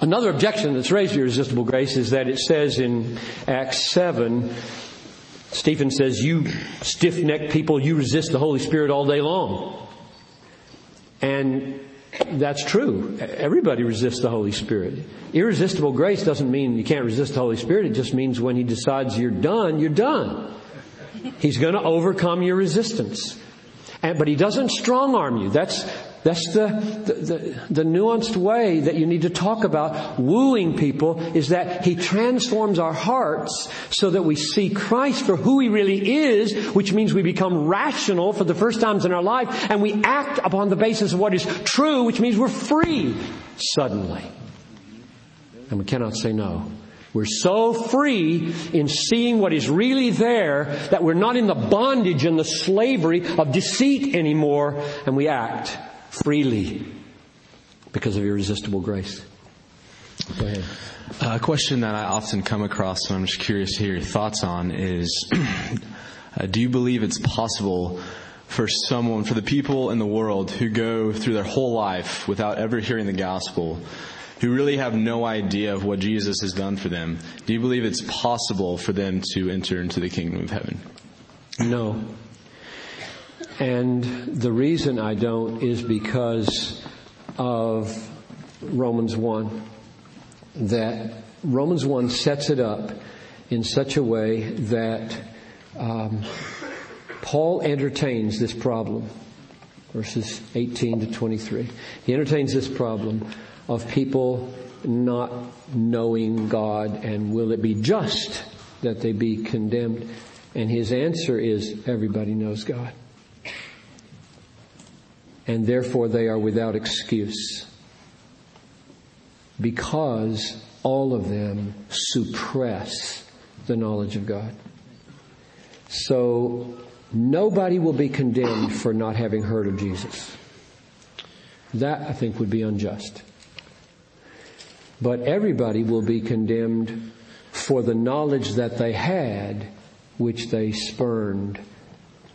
another objection that's raised to irresistible grace is that it says in Acts 7, Stephen says, you stiff-necked people, you resist the Holy Spirit all day long. And that's true. Everybody resists the Holy Spirit. Irresistible grace doesn't mean you can't resist the Holy Spirit. It just means when He decides you're done, you're done. He's going to overcome your resistance. And, but He doesn't strong arm you. That's, that's the, the, the, the, nuanced way that you need to talk about wooing people is that He transforms our hearts so that we see Christ for who He really is, which means we become rational for the first times in our life and we act upon the basis of what is true, which means we're free suddenly. And we cannot say no. We're so free in seeing what is really there that we're not in the bondage and the slavery of deceit anymore and we act freely because of irresistible grace. Go ahead. A question that I often come across, and I'm just curious to hear your thoughts on, is uh, do you believe it's possible for someone, for the people in the world who go through their whole life without ever hearing the gospel, who really have no idea of what Jesus has done for them, do you believe it's possible for them to enter into the kingdom of heaven? No. And the reason I don't is because of Romans 1. That Romans 1 sets it up in such a way that um, Paul entertains this problem. Verses 18 to 23. He entertains this problem of people not knowing God and will it be just that they be condemned? And his answer is everybody knows God and therefore they are without excuse. Because all of them suppress the knowledge of God. So nobody will be condemned for not having heard of Jesus. That I think would be unjust. But everybody will be condemned for the knowledge that they had, which they spurned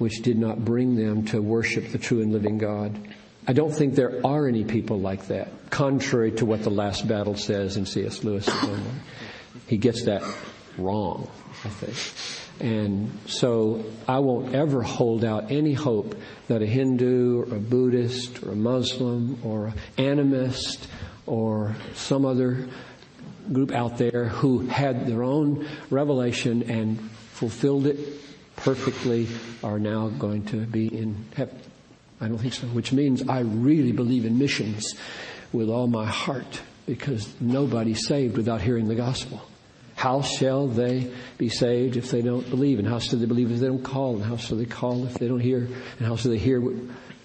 which did not bring them to worship the true and living God. I don't think there are any people like that, contrary to what the last battle says in C.S. Lewis. He gets that wrong, I think. And so I won't ever hold out any hope that a Hindu or a Buddhist or a Muslim or an animist or some other group out there who had their own revelation and fulfilled it perfectly are now going to be in heaven. I don't think so, which means I really believe in missions with all my heart because nobody's saved without hearing the gospel. How shall they be saved if they don't believe? And how shall they believe if they don't call? And how shall they call if they don't hear? And how shall they hear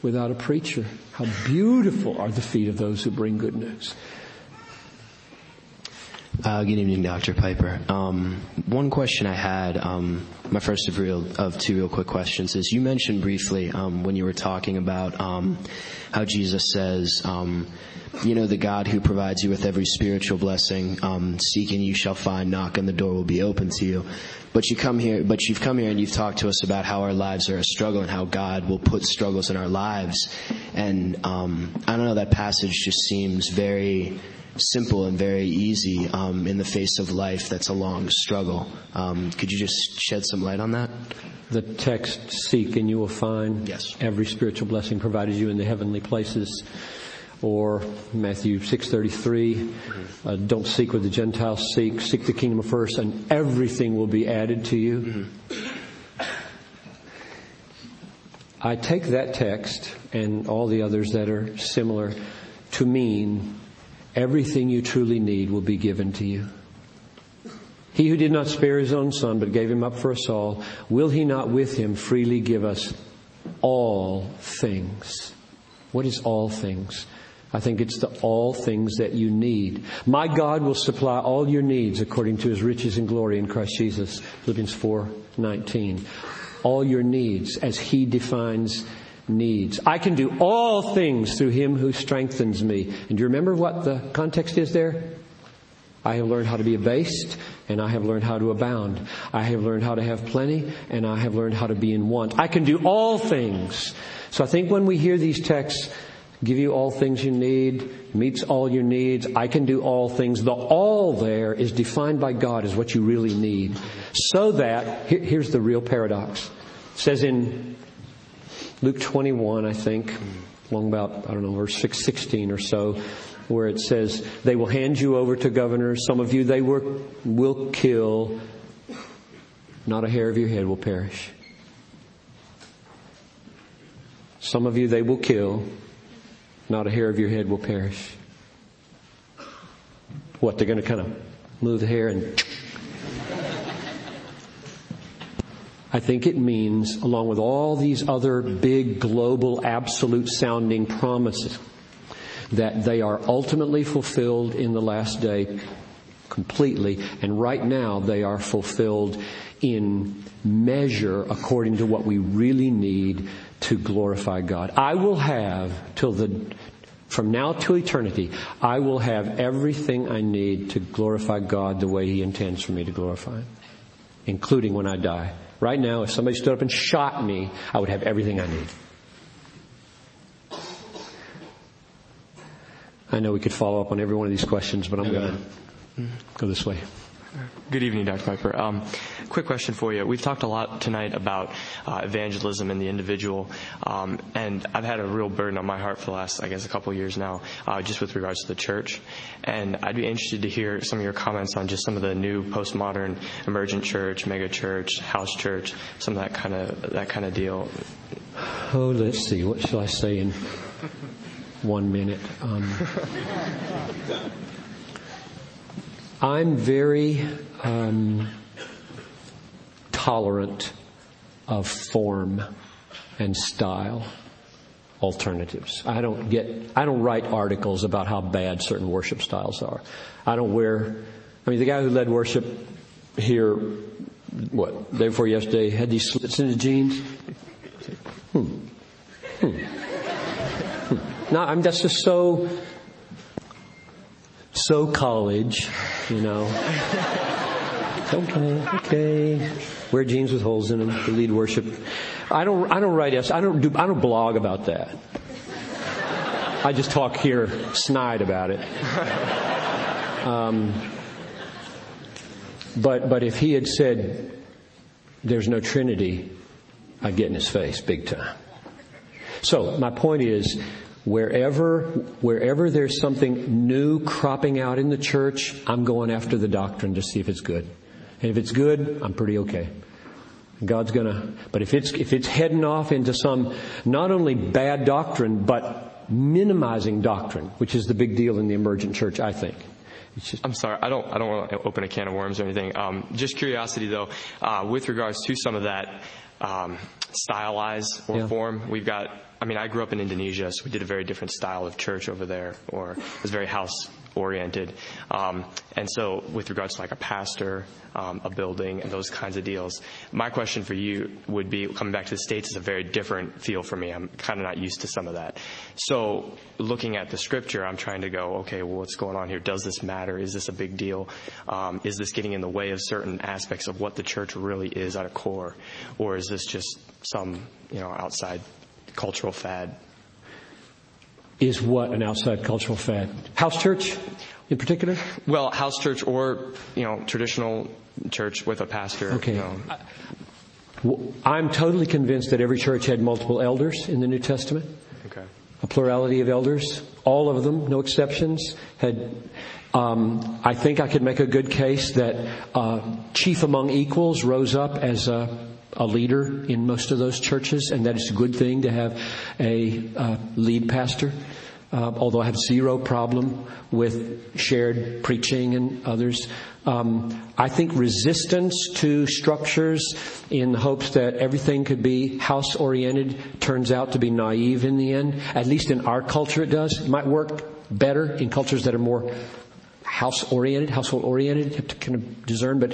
without a preacher? How beautiful are the feet of those who bring good news. Uh, good evening, Dr. Piper. Um, one question I had, um, my first of, real, of two real quick questions, is you mentioned briefly um, when you were talking about um, how Jesus says, um, you know, the God who provides you with every spiritual blessing, um, seek and you shall find, knock and the door will be open to you. But you come here, but you've come here and you've talked to us about how our lives are a struggle and how God will put struggles in our lives. And I don't know, that passage just seems very simple and very easy um, in the face of life that's a long struggle. Um, could you just shed some light on that? The text, seek and you will find. Yes. Every spiritual blessing provided you in the heavenly places. Or Matthew 6.33, mm-hmm. uh, don't seek what the Gentiles seek, seek the kingdom first and everything will be added to you. Mm-hmm. I take that text and all the others that are similar to mean everything you truly need will be given to you. He who did not spare his own son, but gave him up for us all, will he not with him freely give us all things? What is all things? I think it's the all things that you need. My God will supply all your needs according to his riches and glory in Christ Jesus. Philippians 4, 19. All your needs as he defines needs. I can do all things through him who strengthens me. And do you remember what the context is there? I have learned how to be abased and I have learned how to abound. I have learned how to have plenty and I have learned how to be in want. I can do all things. So I think when we hear these texts, give you all things you need, meets all your needs, I can do all things. The all there is defined by God as what you really need. So that, here's the real paradox. It says in Luke 21, I think, along about, I don't know, verse 16 or so, where it says, they will hand you over to governors. Some of you they will kill. Not a hair of your head will perish. Some of you they will kill. Not a hair of your head will perish. What, they're going to kind of move the hair and I think it means, along with all these other big global absolute sounding promises, that they are ultimately fulfilled in the last day completely, and right now they are fulfilled in measure according to what we really need to glorify God. I will have till the from now to eternity, I will have everything I need to glorify God the way He intends for me to glorify Him, including when I die. Right now, if somebody stood up and shot me, I would have everything I need. I know we could follow up on every one of these questions, but I'm going to go this way. Good evening, Dr. Piper. Um, quick question for you. We've talked a lot tonight about uh, evangelism and the individual, um, and I've had a real burden on my heart for the last, I guess, a couple years now, uh, just with regards to the church. And I'd be interested to hear some of your comments on just some of the new postmodern emergent church, mega church, house church, some of that kind of that kind of deal. Oh, let's see. What shall I say in one minute? Um, I'm very um, tolerant of form and style alternatives. I don't get, I don't write articles about how bad certain worship styles are. I don't wear, I mean, the guy who led worship here, what, day before yesterday, had these slits in his jeans. Hmm. Hmm. hmm. No, I'm, that's just so, so college you know. okay, okay. Wear jeans with holes in them to lead worship. I don't, I don't write, I don't do, I don't blog about that. I just talk here snide about it. Um, but but if he had said there's no Trinity, I'd get in his face big time. So my point is, wherever wherever there's something new cropping out in the church, I'm going after the doctrine to see if it's good. And if it's good, I'm pretty okay. God's gonna, but if it's, if it's heading off into some, not only bad doctrine, but minimizing doctrine, which is the big deal in the emergent church, I think. Just, I'm sorry, I don't, I don't want to open a can of worms or anything. Um, just curiosity though, uh, with regards to some of that, um, stylize or yeah. form, we've got, I mean, I grew up in Indonesia, so we did a very different style of church over there, or it was very house oriented. Um, and so, with regards to like a pastor, um, a building, and those kinds of deals, my question for you would be coming back to the States is a very different feel for me. I'm kind of not used to some of that. So, looking at the scripture, I'm trying to go, okay, well, what's going on here? Does this matter? Is this a big deal? Um, is this getting in the way of certain aspects of what the church really is at a core? Or is this just some, you know, outside cultural fad is what an outside cultural fad? House church in particular? Well, house church or, you know, traditional church with a pastor. Okay. You know. I'm totally convinced that every church had multiple elders in the New Testament. Okay. A plurality of elders. All of them, no exceptions, had um, I think I could make a good case that uh, chief among equals rose up as a a leader in most of those churches, and that it's a good thing to have a uh, lead pastor. Uh, although I have zero problem with shared preaching and others. Um, I think resistance to structures in hopes that everything could be house oriented turns out to be naive in the end. At least in our culture it does. It might work better in cultures that are more house oriented, household oriented. Have to kind of discern, but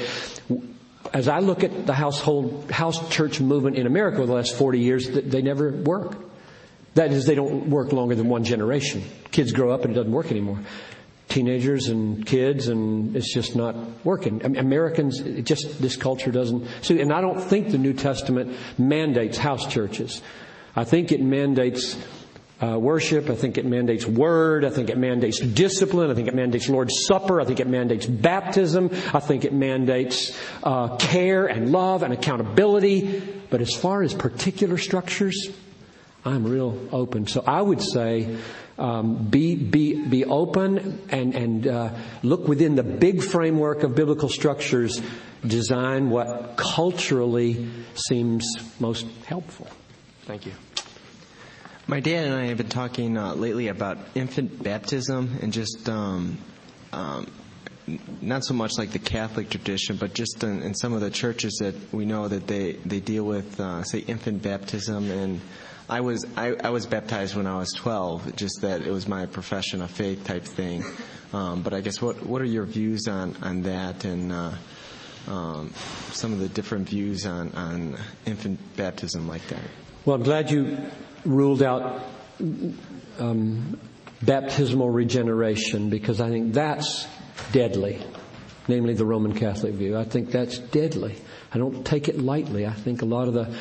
as I look at the household, house church movement in America over the last 40 years, they never work. That is, they don't work longer than one generation. Kids grow up and it doesn't work anymore. Teenagers and kids and it's just not working. Americans, just, this culture doesn't, so, and I don't think the New Testament mandates house churches. I think it mandates uh, worship. I think it mandates word. I think it mandates discipline. I think it mandates Lord's Supper. I think it mandates baptism. I think it mandates uh, care and love and accountability. But as far as particular structures, I'm real open. So I would say um, be be be open and and uh, look within the big framework of biblical structures. Design what culturally seems most helpful. Thank you. My dad and I have been talking uh, lately about infant baptism and just um, um, not so much like the Catholic tradition, but just in, in, some of the churches that we know that they they deal with, uh, say, infant baptism. And I was I, I, was baptized when I was 12, just that it was my profession of faith type thing. Um, but I guess what what are your views on on that and uh, um, some of the different views on on infant baptism like that? Well, I'm glad you ruled out um, baptismal regeneration because I think that's deadly, namely the Roman Catholic view. I think that's deadly. I don't take it lightly. I think a lot of the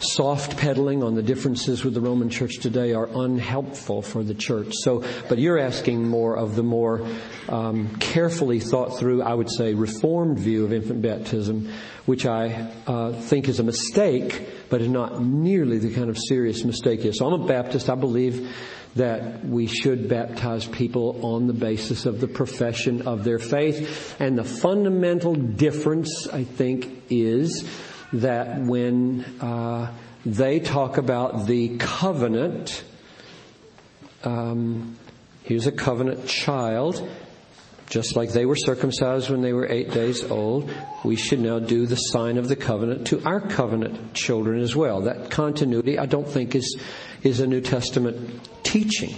soft pedaling on the differences with the Roman Church today are unhelpful for the church. So, but you're asking more of the more um, carefully thought through, I would say, reformed view of infant baptism, which I uh, think is a mistake, but is not nearly the kind of serious mistake is. So I'm a Baptist. I believe that we should baptize people on the basis of the profession of their faith. And the fundamental difference, I think, is that when uh, they talk about the covenant, um, here's a covenant child, just like they were circumcised when they were eight days old, we should now do the sign of the covenant to our covenant children as well. That continuity, I don't think, is, is a New Testament teaching.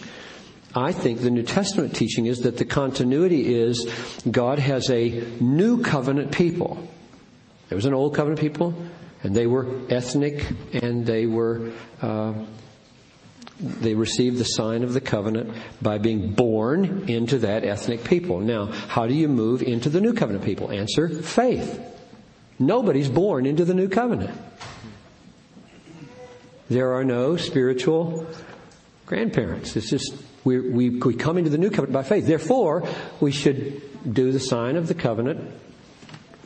I think the New Testament teaching is that the continuity is God has a new covenant people. There was an old covenant people, and they were ethnic, and they were uh, they received the sign of the covenant by being born into that ethnic people. Now, how do you move into the new covenant people? Answer: faith. Nobody's born into the new covenant. There are no spiritual grandparents. It's just We, we, we come into the new covenant by faith. Therefore, we should do the sign of the covenant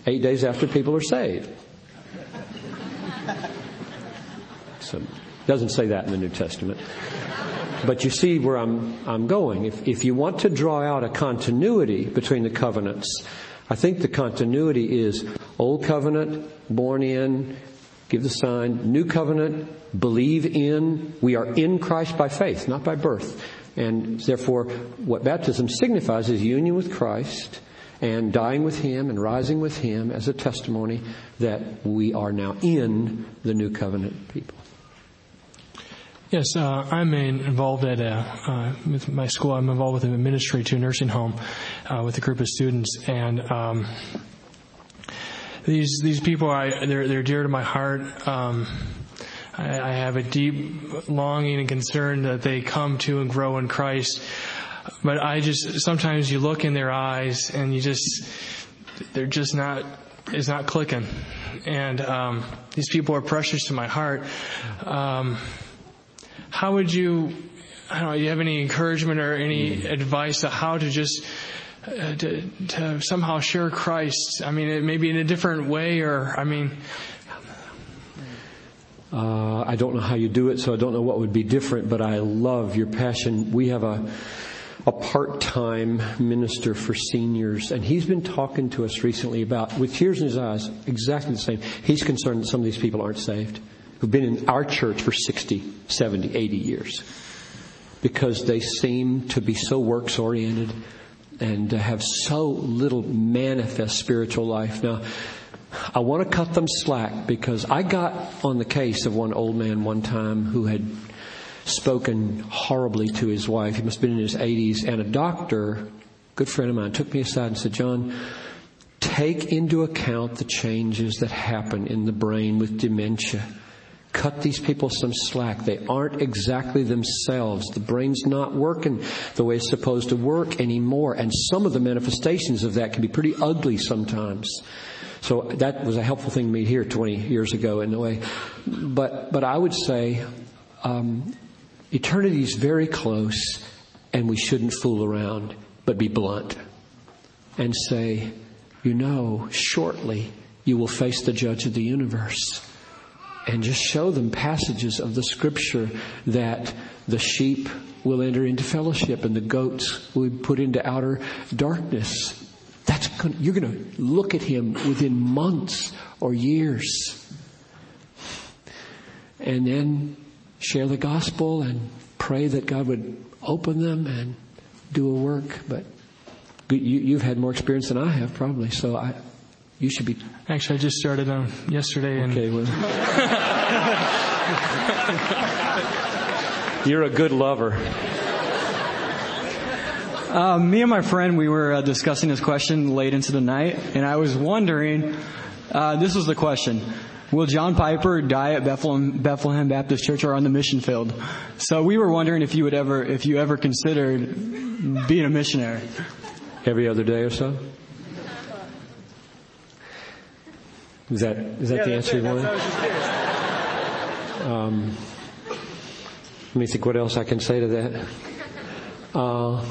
eight days after people are saved. So, doesn't say that in the New Testament. But you see where I'm, I'm going. If, if you want to draw out a continuity between the covenants, I think the continuity is Old Covenant, born in, give the sign. New Covenant, believe in. We are in Christ by faith, not by birth. And therefore, what baptism signifies is union with Christ and dying with Him and rising with Him as a testimony that we are now in the new covenant people. Yes, uh, I'm involved at a, uh, with my school. I'm involved with a ministry to a nursing home uh, with a group of students, and um, these these people, I, they're they're dear to my heart. Um, I, I have a deep longing and concern that they come to and grow in Christ. But I just sometimes you look in their eyes and you just they're just not it's not clicking, and um, these people are precious to my heart. Um, how would you, I don't know, you have any encouragement or any mm. advice on how to just, uh, to, to, somehow share Christ? I mean, it maybe in a different way or, I mean, uh, I don't know how you do it, so I don't know what would be different, but I love your passion. We have a, a part-time minister for seniors, and he's been talking to us recently about, with tears in his eyes, exactly the same. He's concerned that some of these people aren't saved who've been in our church for 60, 70, 80 years because they seem to be so works oriented and have so little manifest spiritual life. Now, I want to cut them slack because I got on the case of one old man one time who had spoken horribly to his wife. He must have been in his 80s and a doctor, good friend of mine, took me aside and said, John, take into account the changes that happen in the brain with dementia cut these people some slack. They aren't exactly themselves. The brain's not working the way it's supposed to work anymore. And some of the manifestations of that can be pretty ugly sometimes. So that was a helpful thing to me here 20 years ago in a way. But, but I would say, um, eternity is very close and we shouldn't fool around, but be blunt and say, you know, shortly you will face the judge of the universe and just show them passages of the scripture that the sheep will enter into fellowship and the goats will be put into outer darkness. That's you're going to look at him within months or years. And then share the gospel and pray that God would open them and do a work. But you, have had more experience than I have, probably. So I, you should be. Actually, I just started on yesterday. And okay, well. You're a good lover. Uh, me and my friend, we were uh, discussing this question late into the night, and I was wondering. Uh, this was the question: Will John Piper die at Bethlehem, Bethlehem Baptist Church or on the mission field? So we were wondering if you would ever, if you ever considered being a missionary. Every other day or so. Is that is that yeah, the answer it. you wanted? Um, let me think what else I can say to that. Uh,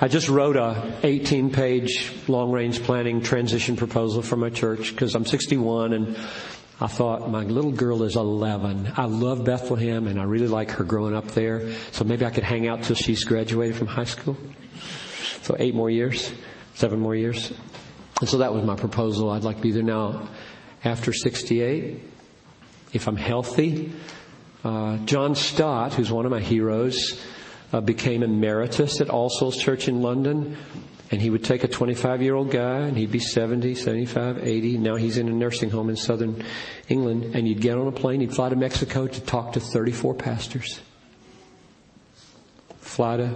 I just wrote a 18 page long range planning transition proposal for my church because I'm 61 and I thought my little girl is 11. I love Bethlehem and I really like her growing up there. So maybe I could hang out till she's graduated from high school. So eight more years, seven more years. And so that was my proposal. I'd like to be there now after 68, if I'm healthy. Uh, John Stott, who's one of my heroes, uh, became emeritus at All Souls Church in London. And he would take a 25 year old guy and he'd be 70, 75, 80. Now he's in a nursing home in southern England. And he'd get on a plane, he'd fly to Mexico to talk to 34 pastors. Fly to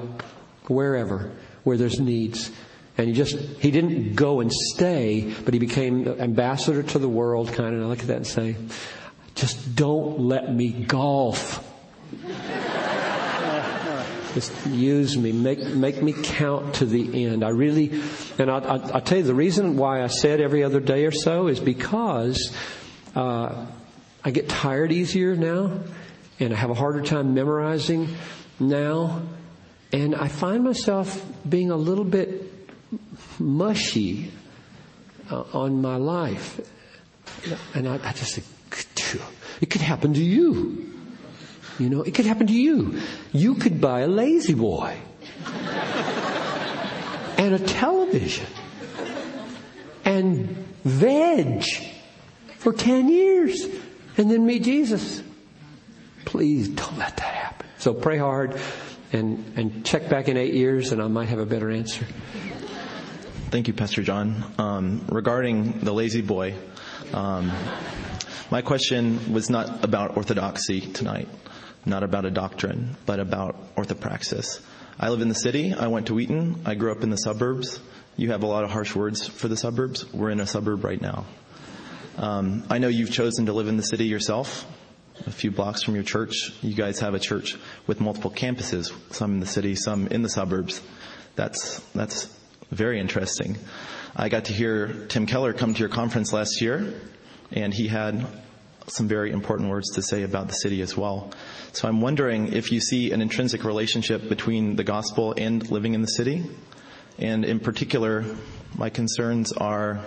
wherever, where there's needs. And he just, he didn't go and stay, but he became ambassador to the world kind of. I look at that and say, just don't let me golf. Just use me, make make me count to the end. I really, and I, I, I'll tell you the reason why I said every other day or so is because uh, I get tired easier now, and I have a harder time memorizing now And I find myself being a little bit mushy uh, on my life. And I, I just think, it could happen to you. You know, it could happen to you. You could buy a La-Z-Boy and a television and veg for 10 years and then meet Jesus. Please don't let that happen. So pray hard and, and check back in eight years and I might have a better answer. Thank you, Pastor John. Um, regarding the La-Z-Boy, um, my question was not about orthodoxy tonight, not about a doctrine, but about orthopraxis. I live in the city. I went to Wheaton. I grew up in the suburbs. You have a lot of harsh words for the suburbs. We're in a suburb right now. Um, I know you've chosen to live in the city yourself, a few blocks from your church. You guys have a church with multiple campuses, some in the city, some in the suburbs. That's that's very interesting. I got to hear Tim Keller come to your conference last year, and he had some very important words to say about the city as well. So I'm wondering if you see an intrinsic relationship between the gospel and living in the city. And in particular, my concerns are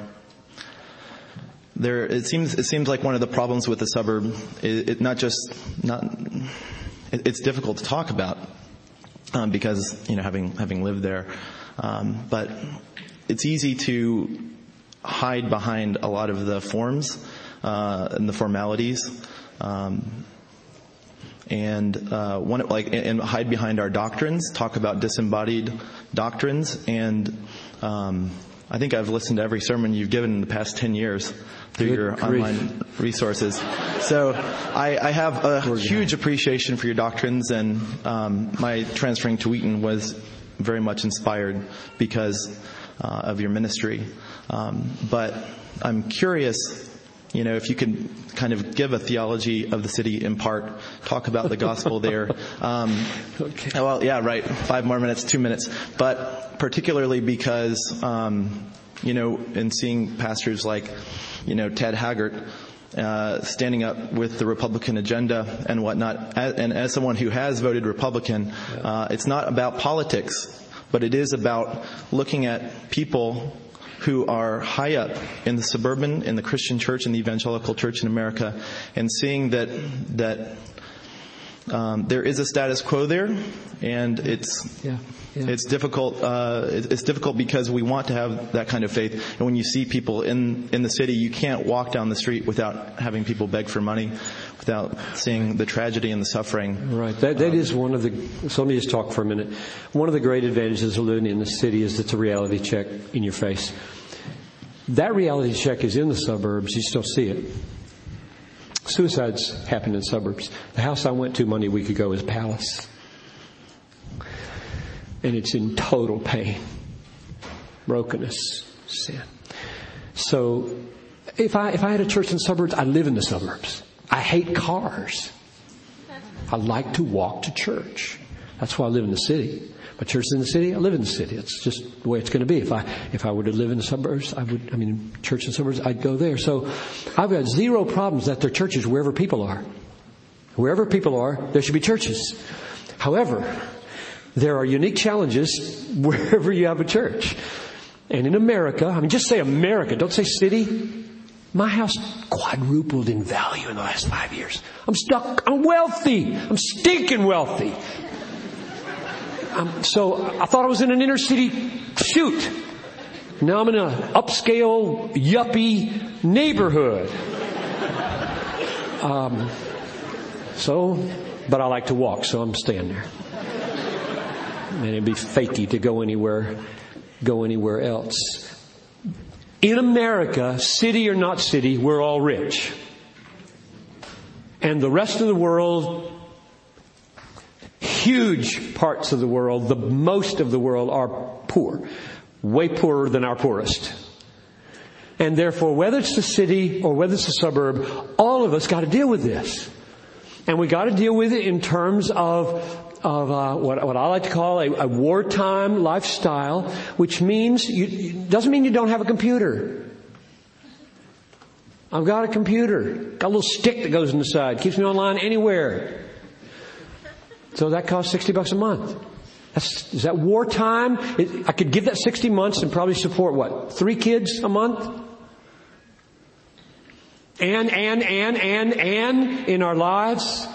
there, it seems, it seems like one of the problems with the suburb, it, it not just, not, it, it's difficult to talk about, um, because, you know, having, having lived there, um, but it's easy to hide behind a lot of the forms uh, and the formalities, um, and uh, one like and hide behind our doctrines. Talk about disembodied doctrines, and um, I think I've listened to every sermon you've given in the past ten years through Good your grief. online resources. So I, I have a huge appreciation for your doctrines, and um, my transferring to Wheaton was very much inspired because uh, of your ministry. Um, but I'm curious, you know, if you can kind of give a theology of the city in part, talk about the gospel there. Um, okay. Well, yeah, right. Five more minutes, two minutes. But particularly because, um, you know, in seeing pastors like, you know, Ted Haggard, uh, standing up with the Republican agenda and whatnot. As, and as someone who has voted Republican, uh, it's not about politics, but it is about looking at people who are high up in the suburban, in the Christian church, in the evangelical church in America, and seeing that that um, there is a status quo there, and it's yeah, yeah. it's difficult. Uh, it- it's difficult because we want to have that kind of faith, and when you see people in in the city, you can't walk down the street without having people beg for money, without seeing the tragedy and the suffering. Right. That, that is one of the, so let me just talk for a minute. One of the great advantages of living in the city is it's a reality check in your face. That reality check is in the suburbs, you still see it. Suicides happen in suburbs. The house I went to Monday week ago is Palace. And it's in total pain, brokenness, sin. So, if I, if I had a church in the suburbs, I live in the suburbs. I hate cars. I like to walk to church. That's why I live in the city. My church is in the city. I live in the city. It's just the way it's going to be. If I if I were to live in the suburbs, I would. I mean, church in the suburbs, I'd go there. So I've got zero problems that there are churches wherever people are. Wherever people are, there should be churches. However, there are unique challenges wherever you have a church. And in America, I mean, just say America. Don't say city. My house quadrupled in value in the last five years. I'm stuck. I'm wealthy. I'm stinking wealthy. Um, so I thought I was in an inner city shoot. Now I'm in an upscale, yuppie neighborhood. Um, so, but I like to walk, so I'm staying there. And it'd be fakey to go anywhere, go anywhere else. In America, city or not city, we're all rich. And the rest of the world, huge parts of the world, the most of the world are poor. Way poorer than our poorest. And therefore, whether it's the city or whether it's the suburb, all of us got to deal with this. And we got to deal with it in terms of, of uh, what, what I like to call a, a wartime lifestyle, which means you, doesn't mean you don't have a computer. I've got a computer, got a little stick that goes in the side, keeps me online anywhere. So that costs sixty bucks a month. That's, is that wartime? It, I could give that 60 months and probably support what? Three kids a month? And, and, and, and, and in our lives?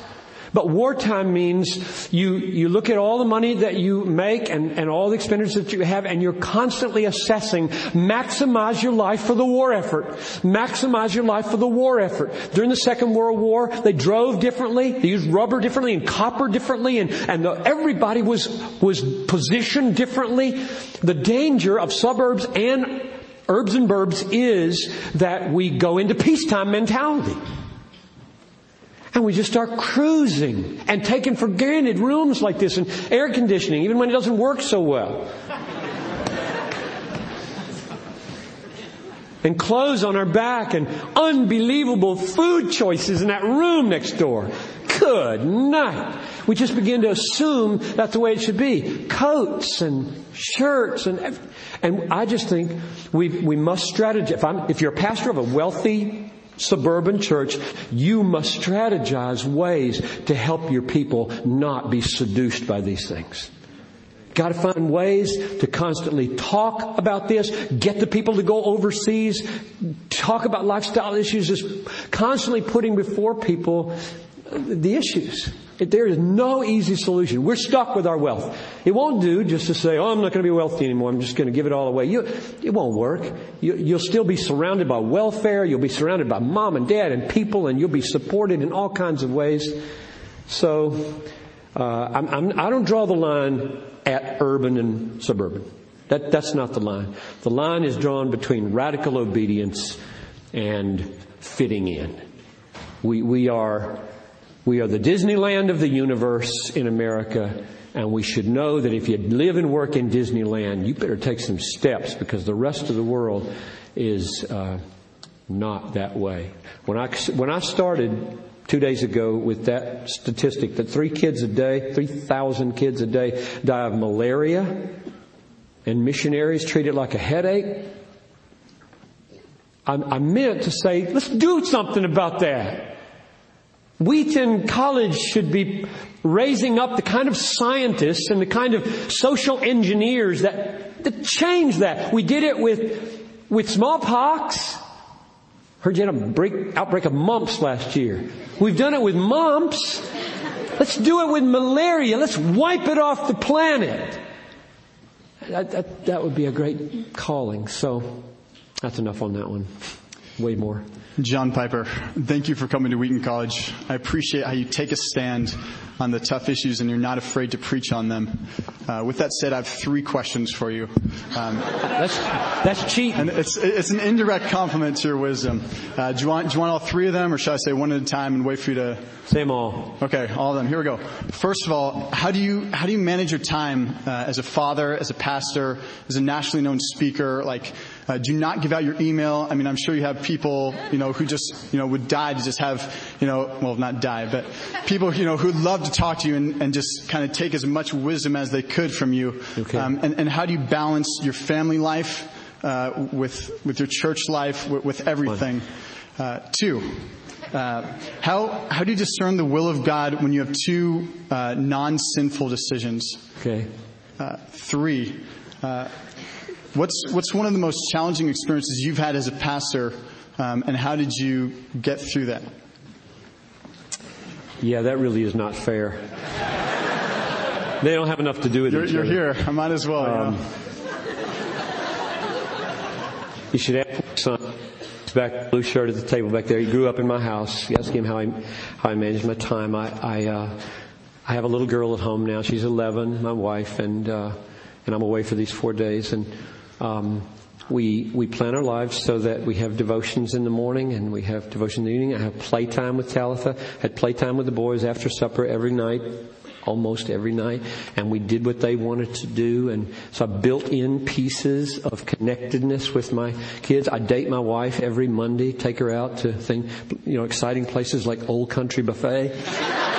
But wartime means you, you look at all the money that you make and, and all the expenditures that you have and you're constantly assessing, maximize your life for the war effort. Maximize your life for the war effort. During the Second World War, they drove differently, they used rubber differently and copper differently and, and the, everybody was, was positioned differently. The danger of suburbs and herbs and burbs is that we go into peacetime mentality. And we just start cruising and taking for granted rooms like this and air conditioning, even when it doesn't work so well. and clothes on our back and unbelievable food choices in that room next door. Good night. We just begin to assume that's the way it should be. Coats and shirts and, and I just think we, we must strategize. If, I'm, if you're a pastor of a wealthy suburban church, you must strategize ways to help your people not be seduced by these things. Got to find ways to constantly talk about this, get the people to go overseas, talk about lifestyle issues, just constantly putting before people the issues. There is no easy solution. We're stuck with our wealth. It won't do just to say, oh, I'm not going to be wealthy anymore. I'm just going to give it all away. You, it won't work. You, you'll still be surrounded by welfare. You'll be surrounded by mom and dad and people and you'll be supported in all kinds of ways. So, uh, I'm, I'm, I don't draw the line at urban and suburban. That, that's not the line. The line is drawn between radical obedience and fitting in. We, we are we are the Disneyland of the universe in America, and we should know that if you live and work in Disneyland, you better take some steps because the rest of the world is uh, not that way. When I when I started two days ago with that statistic that three kids a day, three thousand kids a day die of malaria, and missionaries treat it like a headache. I, I meant to say, let's do something about that. Wheaton College should be raising up the kind of scientists and the kind of social engineers that, that change that. We did it with, with smallpox. Heard you had a break, outbreak of mumps last year. We've done it with mumps. Let's do it with malaria. Let's wipe it off the planet. That, that, that would be a great calling. So that's enough on that one. Way more. John Piper, thank you for coming to Wheaton College. I appreciate how you take a stand on the tough issues and you're not afraid to preach on them. Uh, with that said, I have three questions for you. Um, that's that's cheating. And it's it's an indirect compliment to your wisdom. Uh, do you want do you want all three of them, or should I say one at a time and wait for you to say them all? Okay, all of them. Here we go. First of all, how do you how do you manage your time uh, as a father, as a pastor, as a nationally known speaker? Like uh, do not give out your email. I mean, I'm sure you have people, you know, who just, you know, would die to just have, you know, well, not die, but people, you know, who'd love to talk to you and, and just kind of take as much wisdom as they could from you. Okay. Um, and, and how do you balance your family life uh, with with your church life, with, with everything? Uh, two. Uh, how how do you discern the will of God when you have two uh, non-sinful decisions? Okay. Uh, three. What's, what's one of the most challenging experiences you've had as a pastor, um, and how did you get through that? Yeah, that really is not fair. they don't have enough to do with you're, each you're other. here. I might as well. Um, you, you should ask my son. He's back blue shirt at the table back there. He grew up in my house. You ask him how I how I manage my time. I I, uh, I have a little girl at home now. She's 11. My wife and uh, and I'm away for these four days and. Um, we we plan our lives so that we have devotions in the morning and we have devotion in the evening. I have playtime with Talitha. I had playtime with the boys after supper every night, almost every night, and we did what they wanted to do. And so I built in pieces of connectedness with my kids. I date my wife every Monday, take her out to thing, you know, exciting places like Old Country Buffet.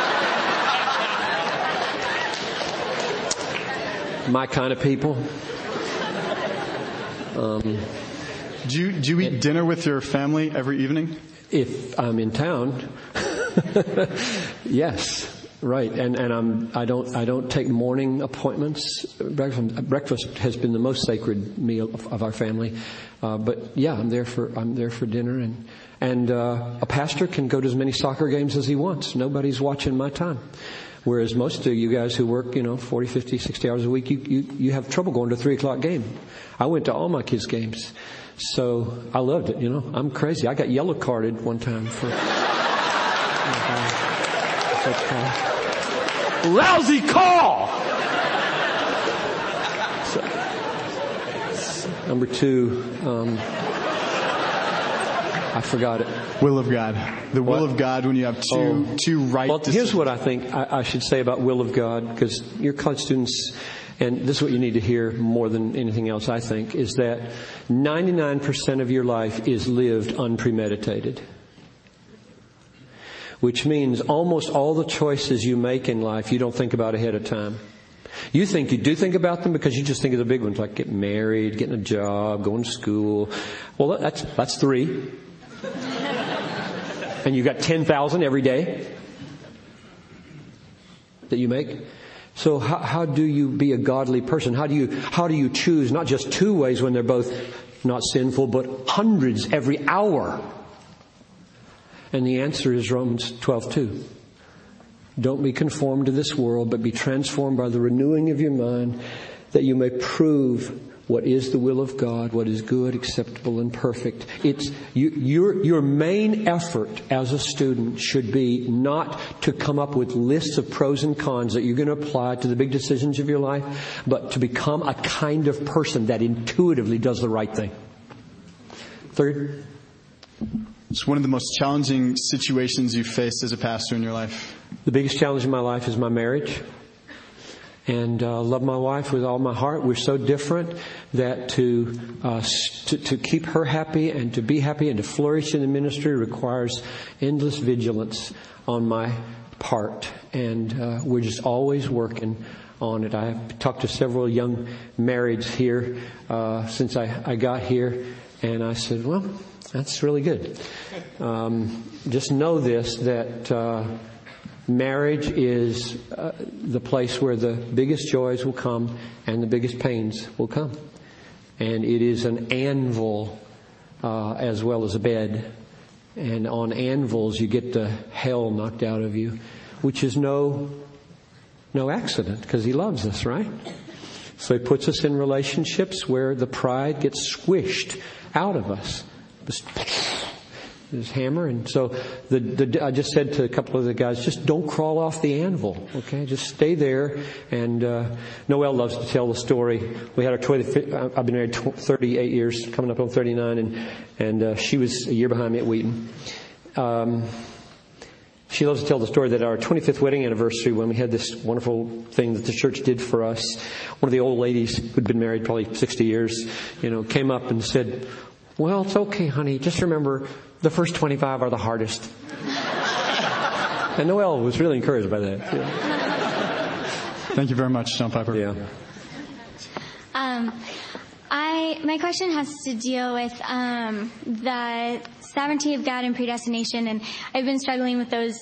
my kind of people. Um, do you do you eat dinner with your family every evening? If I'm in town, yes. Right, and and I'm I don't I don't take morning appointments. Breakfast, breakfast has been the most sacred meal of, of our family, uh, but yeah, I'm there for I'm there for dinner, and and uh, a pastor can go to as many soccer games as he wants. Nobody's watching my time. Whereas most of you guys who work, you know, 40, 50, 60 hours a week, you, you, you have trouble going to a 3 o'clock game. I went to all my kids' games. So I loved it, you know. I'm crazy. I got yellow carded one time for. Lousy call! So, number two, um, I forgot it. Will of God. The will of God when you have two, Oh. two right Well, here's what I think I, I should say about will of God, because your college students, and this is what you need to hear more than anything else, I think, is that 99% of your life is lived unpremeditated. Which means almost all the choices you make in life, you don't think about ahead of time. You think you do think about them because you just think of the big ones, like getting married, getting a job, going to school. Well, that's, that's three. and you got 10,000 every day that you make. So how, how do you be a godly person? How do you, how do you choose not just two ways when they're both not sinful, but hundreds every hour? And the answer is Romans 12:2. Don't be conformed to this world, but be transformed by the renewing of your mind, that you may prove what is the will of God, what is good, acceptable, and perfect. It's you, your your main effort as a student should be not to come up with lists of pros and cons that you're going to apply to the big decisions of your life, but to become a kind of person that intuitively does the right thing. Third, It's one of the most challenging situations you've faced as a pastor in your life. The biggest challenge in my life is my marriage. And uh, love my wife with all my heart. We're so different that to, uh, to to keep her happy and to be happy and to flourish in the ministry requires endless vigilance on my part. And uh, we're just always working on it. I've talked to several young marrieds here uh, since I, I got here, and I said, "Well, that's really good. Um, just know this that." Uh, Marriage is uh, the place where the biggest joys will come and the biggest pains will come. And it is an anvil uh, as well as a bed. And on anvils you get the hell knocked out of you, which is no, no accident because he loves us, right? So he puts us in relationships where the pride gets squished out of us. His hammer. And so the, the, I just said to a couple of the guys, just don't crawl off the anvil, okay? Just stay there. And, uh, Noel loves to tell the story. We had our 20, I've been married 38 years, coming up on 39, and, and, uh, she was a year behind me at Wheaton. Um, she loves to tell the story that our 25th wedding anniversary, when we had this wonderful thing that the church did for us, one of the old ladies who'd been married probably 60 years, you know, came up and said, well, it's okay, honey. Just remember, the first 25 are the hardest. and Noel was really encouraged by that. Yeah. Thank you very much, John Piper. Yeah. Um, I my question has to deal with um, the sovereignty of God and predestination, and I've been struggling with those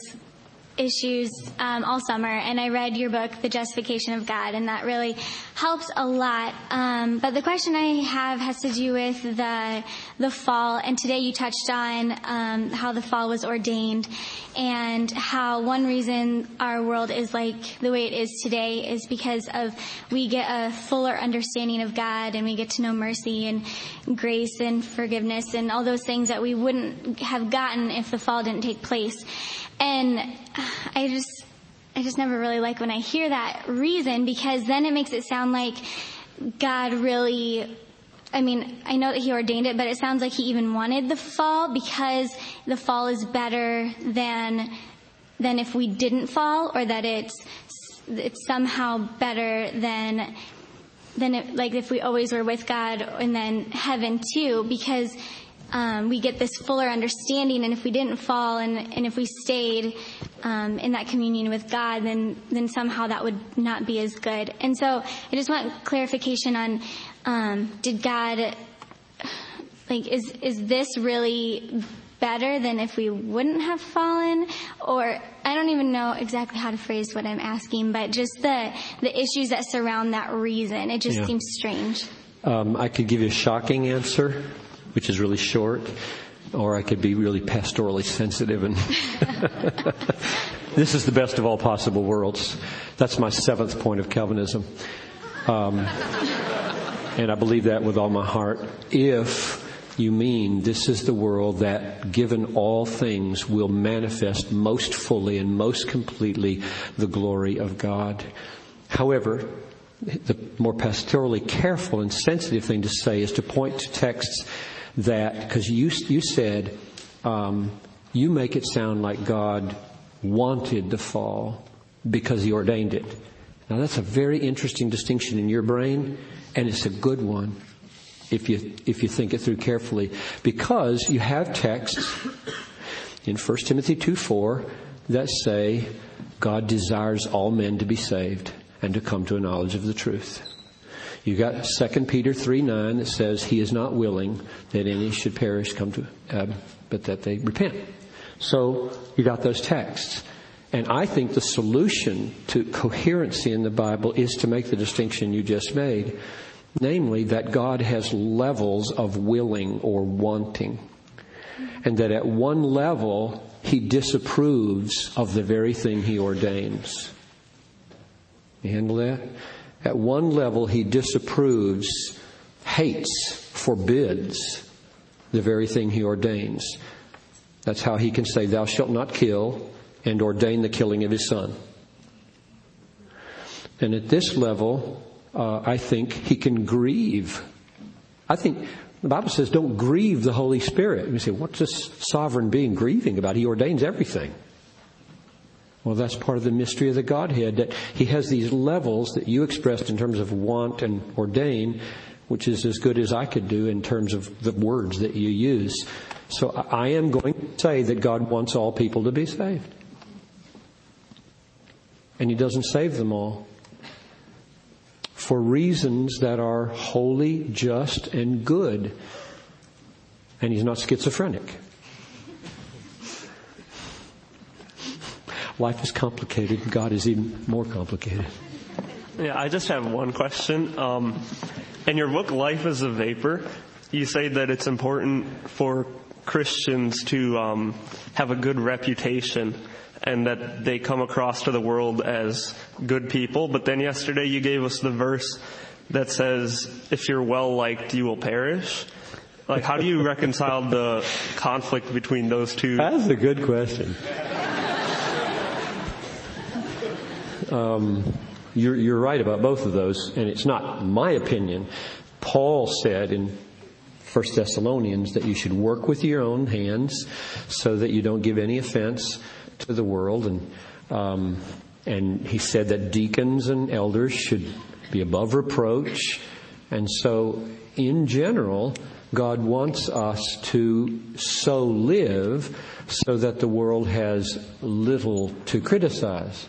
issues um, all summer. And I read your book, The Justification of God, and that really helps a lot. Um, but the question I have has to do with the the fall. And today you touched on um, how the fall was ordained, and how one reason our world is like the way it is today is because of we get a fuller understanding of God, and we get to know mercy and grace and forgiveness and all those things that we wouldn't have gotten if the fall didn't take place. And I just, I just never really like when I hear that reason because then it makes it sound like God really, I mean, I know that He ordained it, but it sounds like He even wanted the fall because the fall is better than, than if we didn't fall or that it's, it's somehow better than, than it, like if we always were with God and then heaven too because we get this fuller understanding. And if we didn't fall and, and if we stayed um, in that communion with God, then then somehow that would not be as good. And so I just want clarification on um, did God like is is this really better than if we wouldn't have fallen or I don't even know exactly how to phrase what I'm asking but just the the issues that surround that reason it just Yeah. seems strange Um, I could give you a shocking answer, which is really short, or I could be really pastorally sensitive and this is the best of all possible worlds. That's my seventh point of Calvinism. Um, and I believe that with all my heart. If you mean this is the world that, given all things, will manifest most fully and most completely the glory of God. However, the more pastorally careful and sensitive thing to say is to point to texts that, because you, you said, um, you make it sound like God wanted the fall because he ordained it. Now that's a very interesting distinction in your brain, and it's a good one if you, if you think it through carefully. Because you have texts in 1 Timothy 2 4 that say God desires all men to be saved and to come to a knowledge of the truth. You got 2 Peter 3 9 that says he is not willing that any should perish, come to, um, but that they repent. So you got those texts. And I think the solution to coherency in the Bible is to make the distinction you just made. Namely, that God has levels of willing or wanting. And that at one level, He disapproves of the very thing He ordains. You handle that? At one level, He disapproves, hates, forbids the very thing He ordains. That's how He can say, Thou shalt not kill, and ordain the killing of His Son. And at this level, uh, I think he can grieve. I think the Bible says don't grieve the Holy Spirit. You say, what's this sovereign being grieving about? He ordains everything. Well, that's part of the mystery of the Godhead, that he has these levels that you expressed in terms of want and ordain, which is as good as I could do in terms of the words that you use. So I am going to say that God wants all people to be saved. And he doesn't save them all for reasons that are holy, just, and good. And he's not schizophrenic. Life is complicated. God is even more complicated. Yeah, I just have one question. Um, in your book, Life as a Vapor, you say that it's important for Christians to um, have a good reputation and that they come across to the world as good people. But then yesterday you gave us the verse that says, if you're well liked, you will perish. Like, how do you reconcile the conflict between those two? That's a good question. Um, you're, you're right about both of those, and it's not my opinion. Paul said in 1 Thessalonians that you should work with your own hands so that you don't give any offense to the world, and um, and he said that deacons and elders should be above reproach, and so in general, God wants us to so live so that the world has little to criticize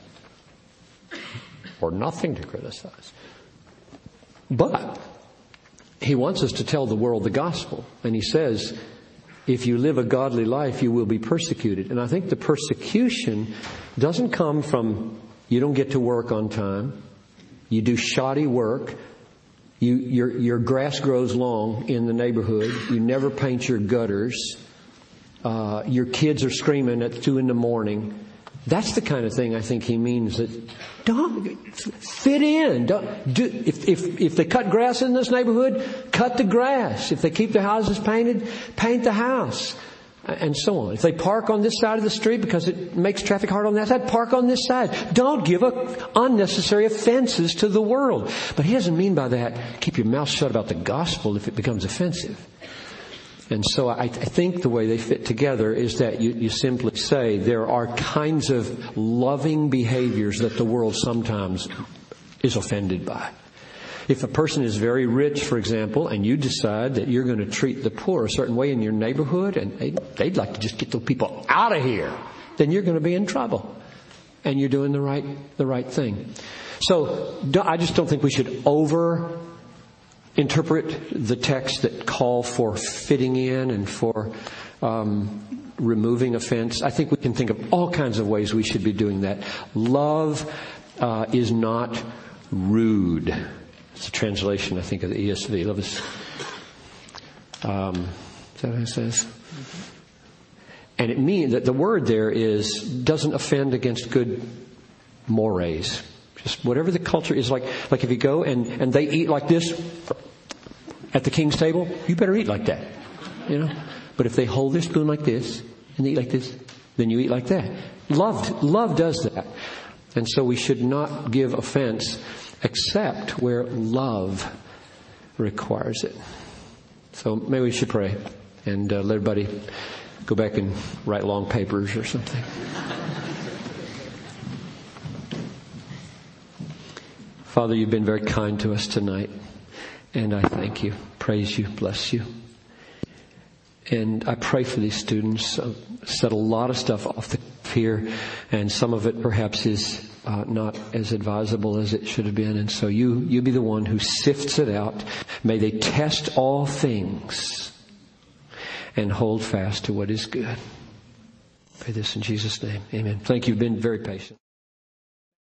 or nothing to criticize. But he wants us to tell the world the gospel. And he says, if you live a godly life, you will be persecuted. And I think the persecution doesn't come from you don't get to work on time, you do shoddy work, you, your, your grass grows long in the neighborhood, you never paint your gutters, uh, your kids are screaming at two in the morning. That's the kind of thing I think he means that don't fit in. Don't, do, if, if, if they cut grass in this neighborhood, cut the grass. If they keep their houses painted, paint the house. And so on. If they park on this side of the street because it makes traffic hard on that side, park on this side. Don't give unnecessary offenses to the world. But he doesn't mean by that, keep your mouth shut about the gospel if it becomes offensive. And so I, I, think the way they fit together is that you, you simply say there are kinds of loving behaviors that the world sometimes is offended by. If a person is very rich, for example, and you decide that you're going to treat the poor a certain way in your neighborhood and they, they'd like to just get those people out of here, then you're going to be in trouble. And you're doing the right, the right thing. So I just don't think we should over interpret the texts that call for fitting in and for um, removing offense. I think we can think of all kinds of ways we should be doing that. Love uh, is not rude. It's a translation, I think, of the ESV. Love is. Um, is that what it says? And it means that the word there is doesn't offend against good mores. Just whatever the culture is like. Like if you go and and they eat like this at the king's table, you better eat like that. You know. But if they hold their spoon like this and they eat like this, then you eat like that. Love, love does that. And so we should not give offense except where love requires it. So maybe we should pray and uh, let everybody go back and write long papers or something. Father, you've been very kind to us tonight, and I thank you, praise you, bless you. And I pray for these students. I've said a lot of stuff off the here, and some of it perhaps is uh, not as advisable as it should have been. And so you, you be the one who sifts it out. May they test all things and hold fast to what is good. Pray this in Jesus' name. Amen. Thank you. You've been very patient.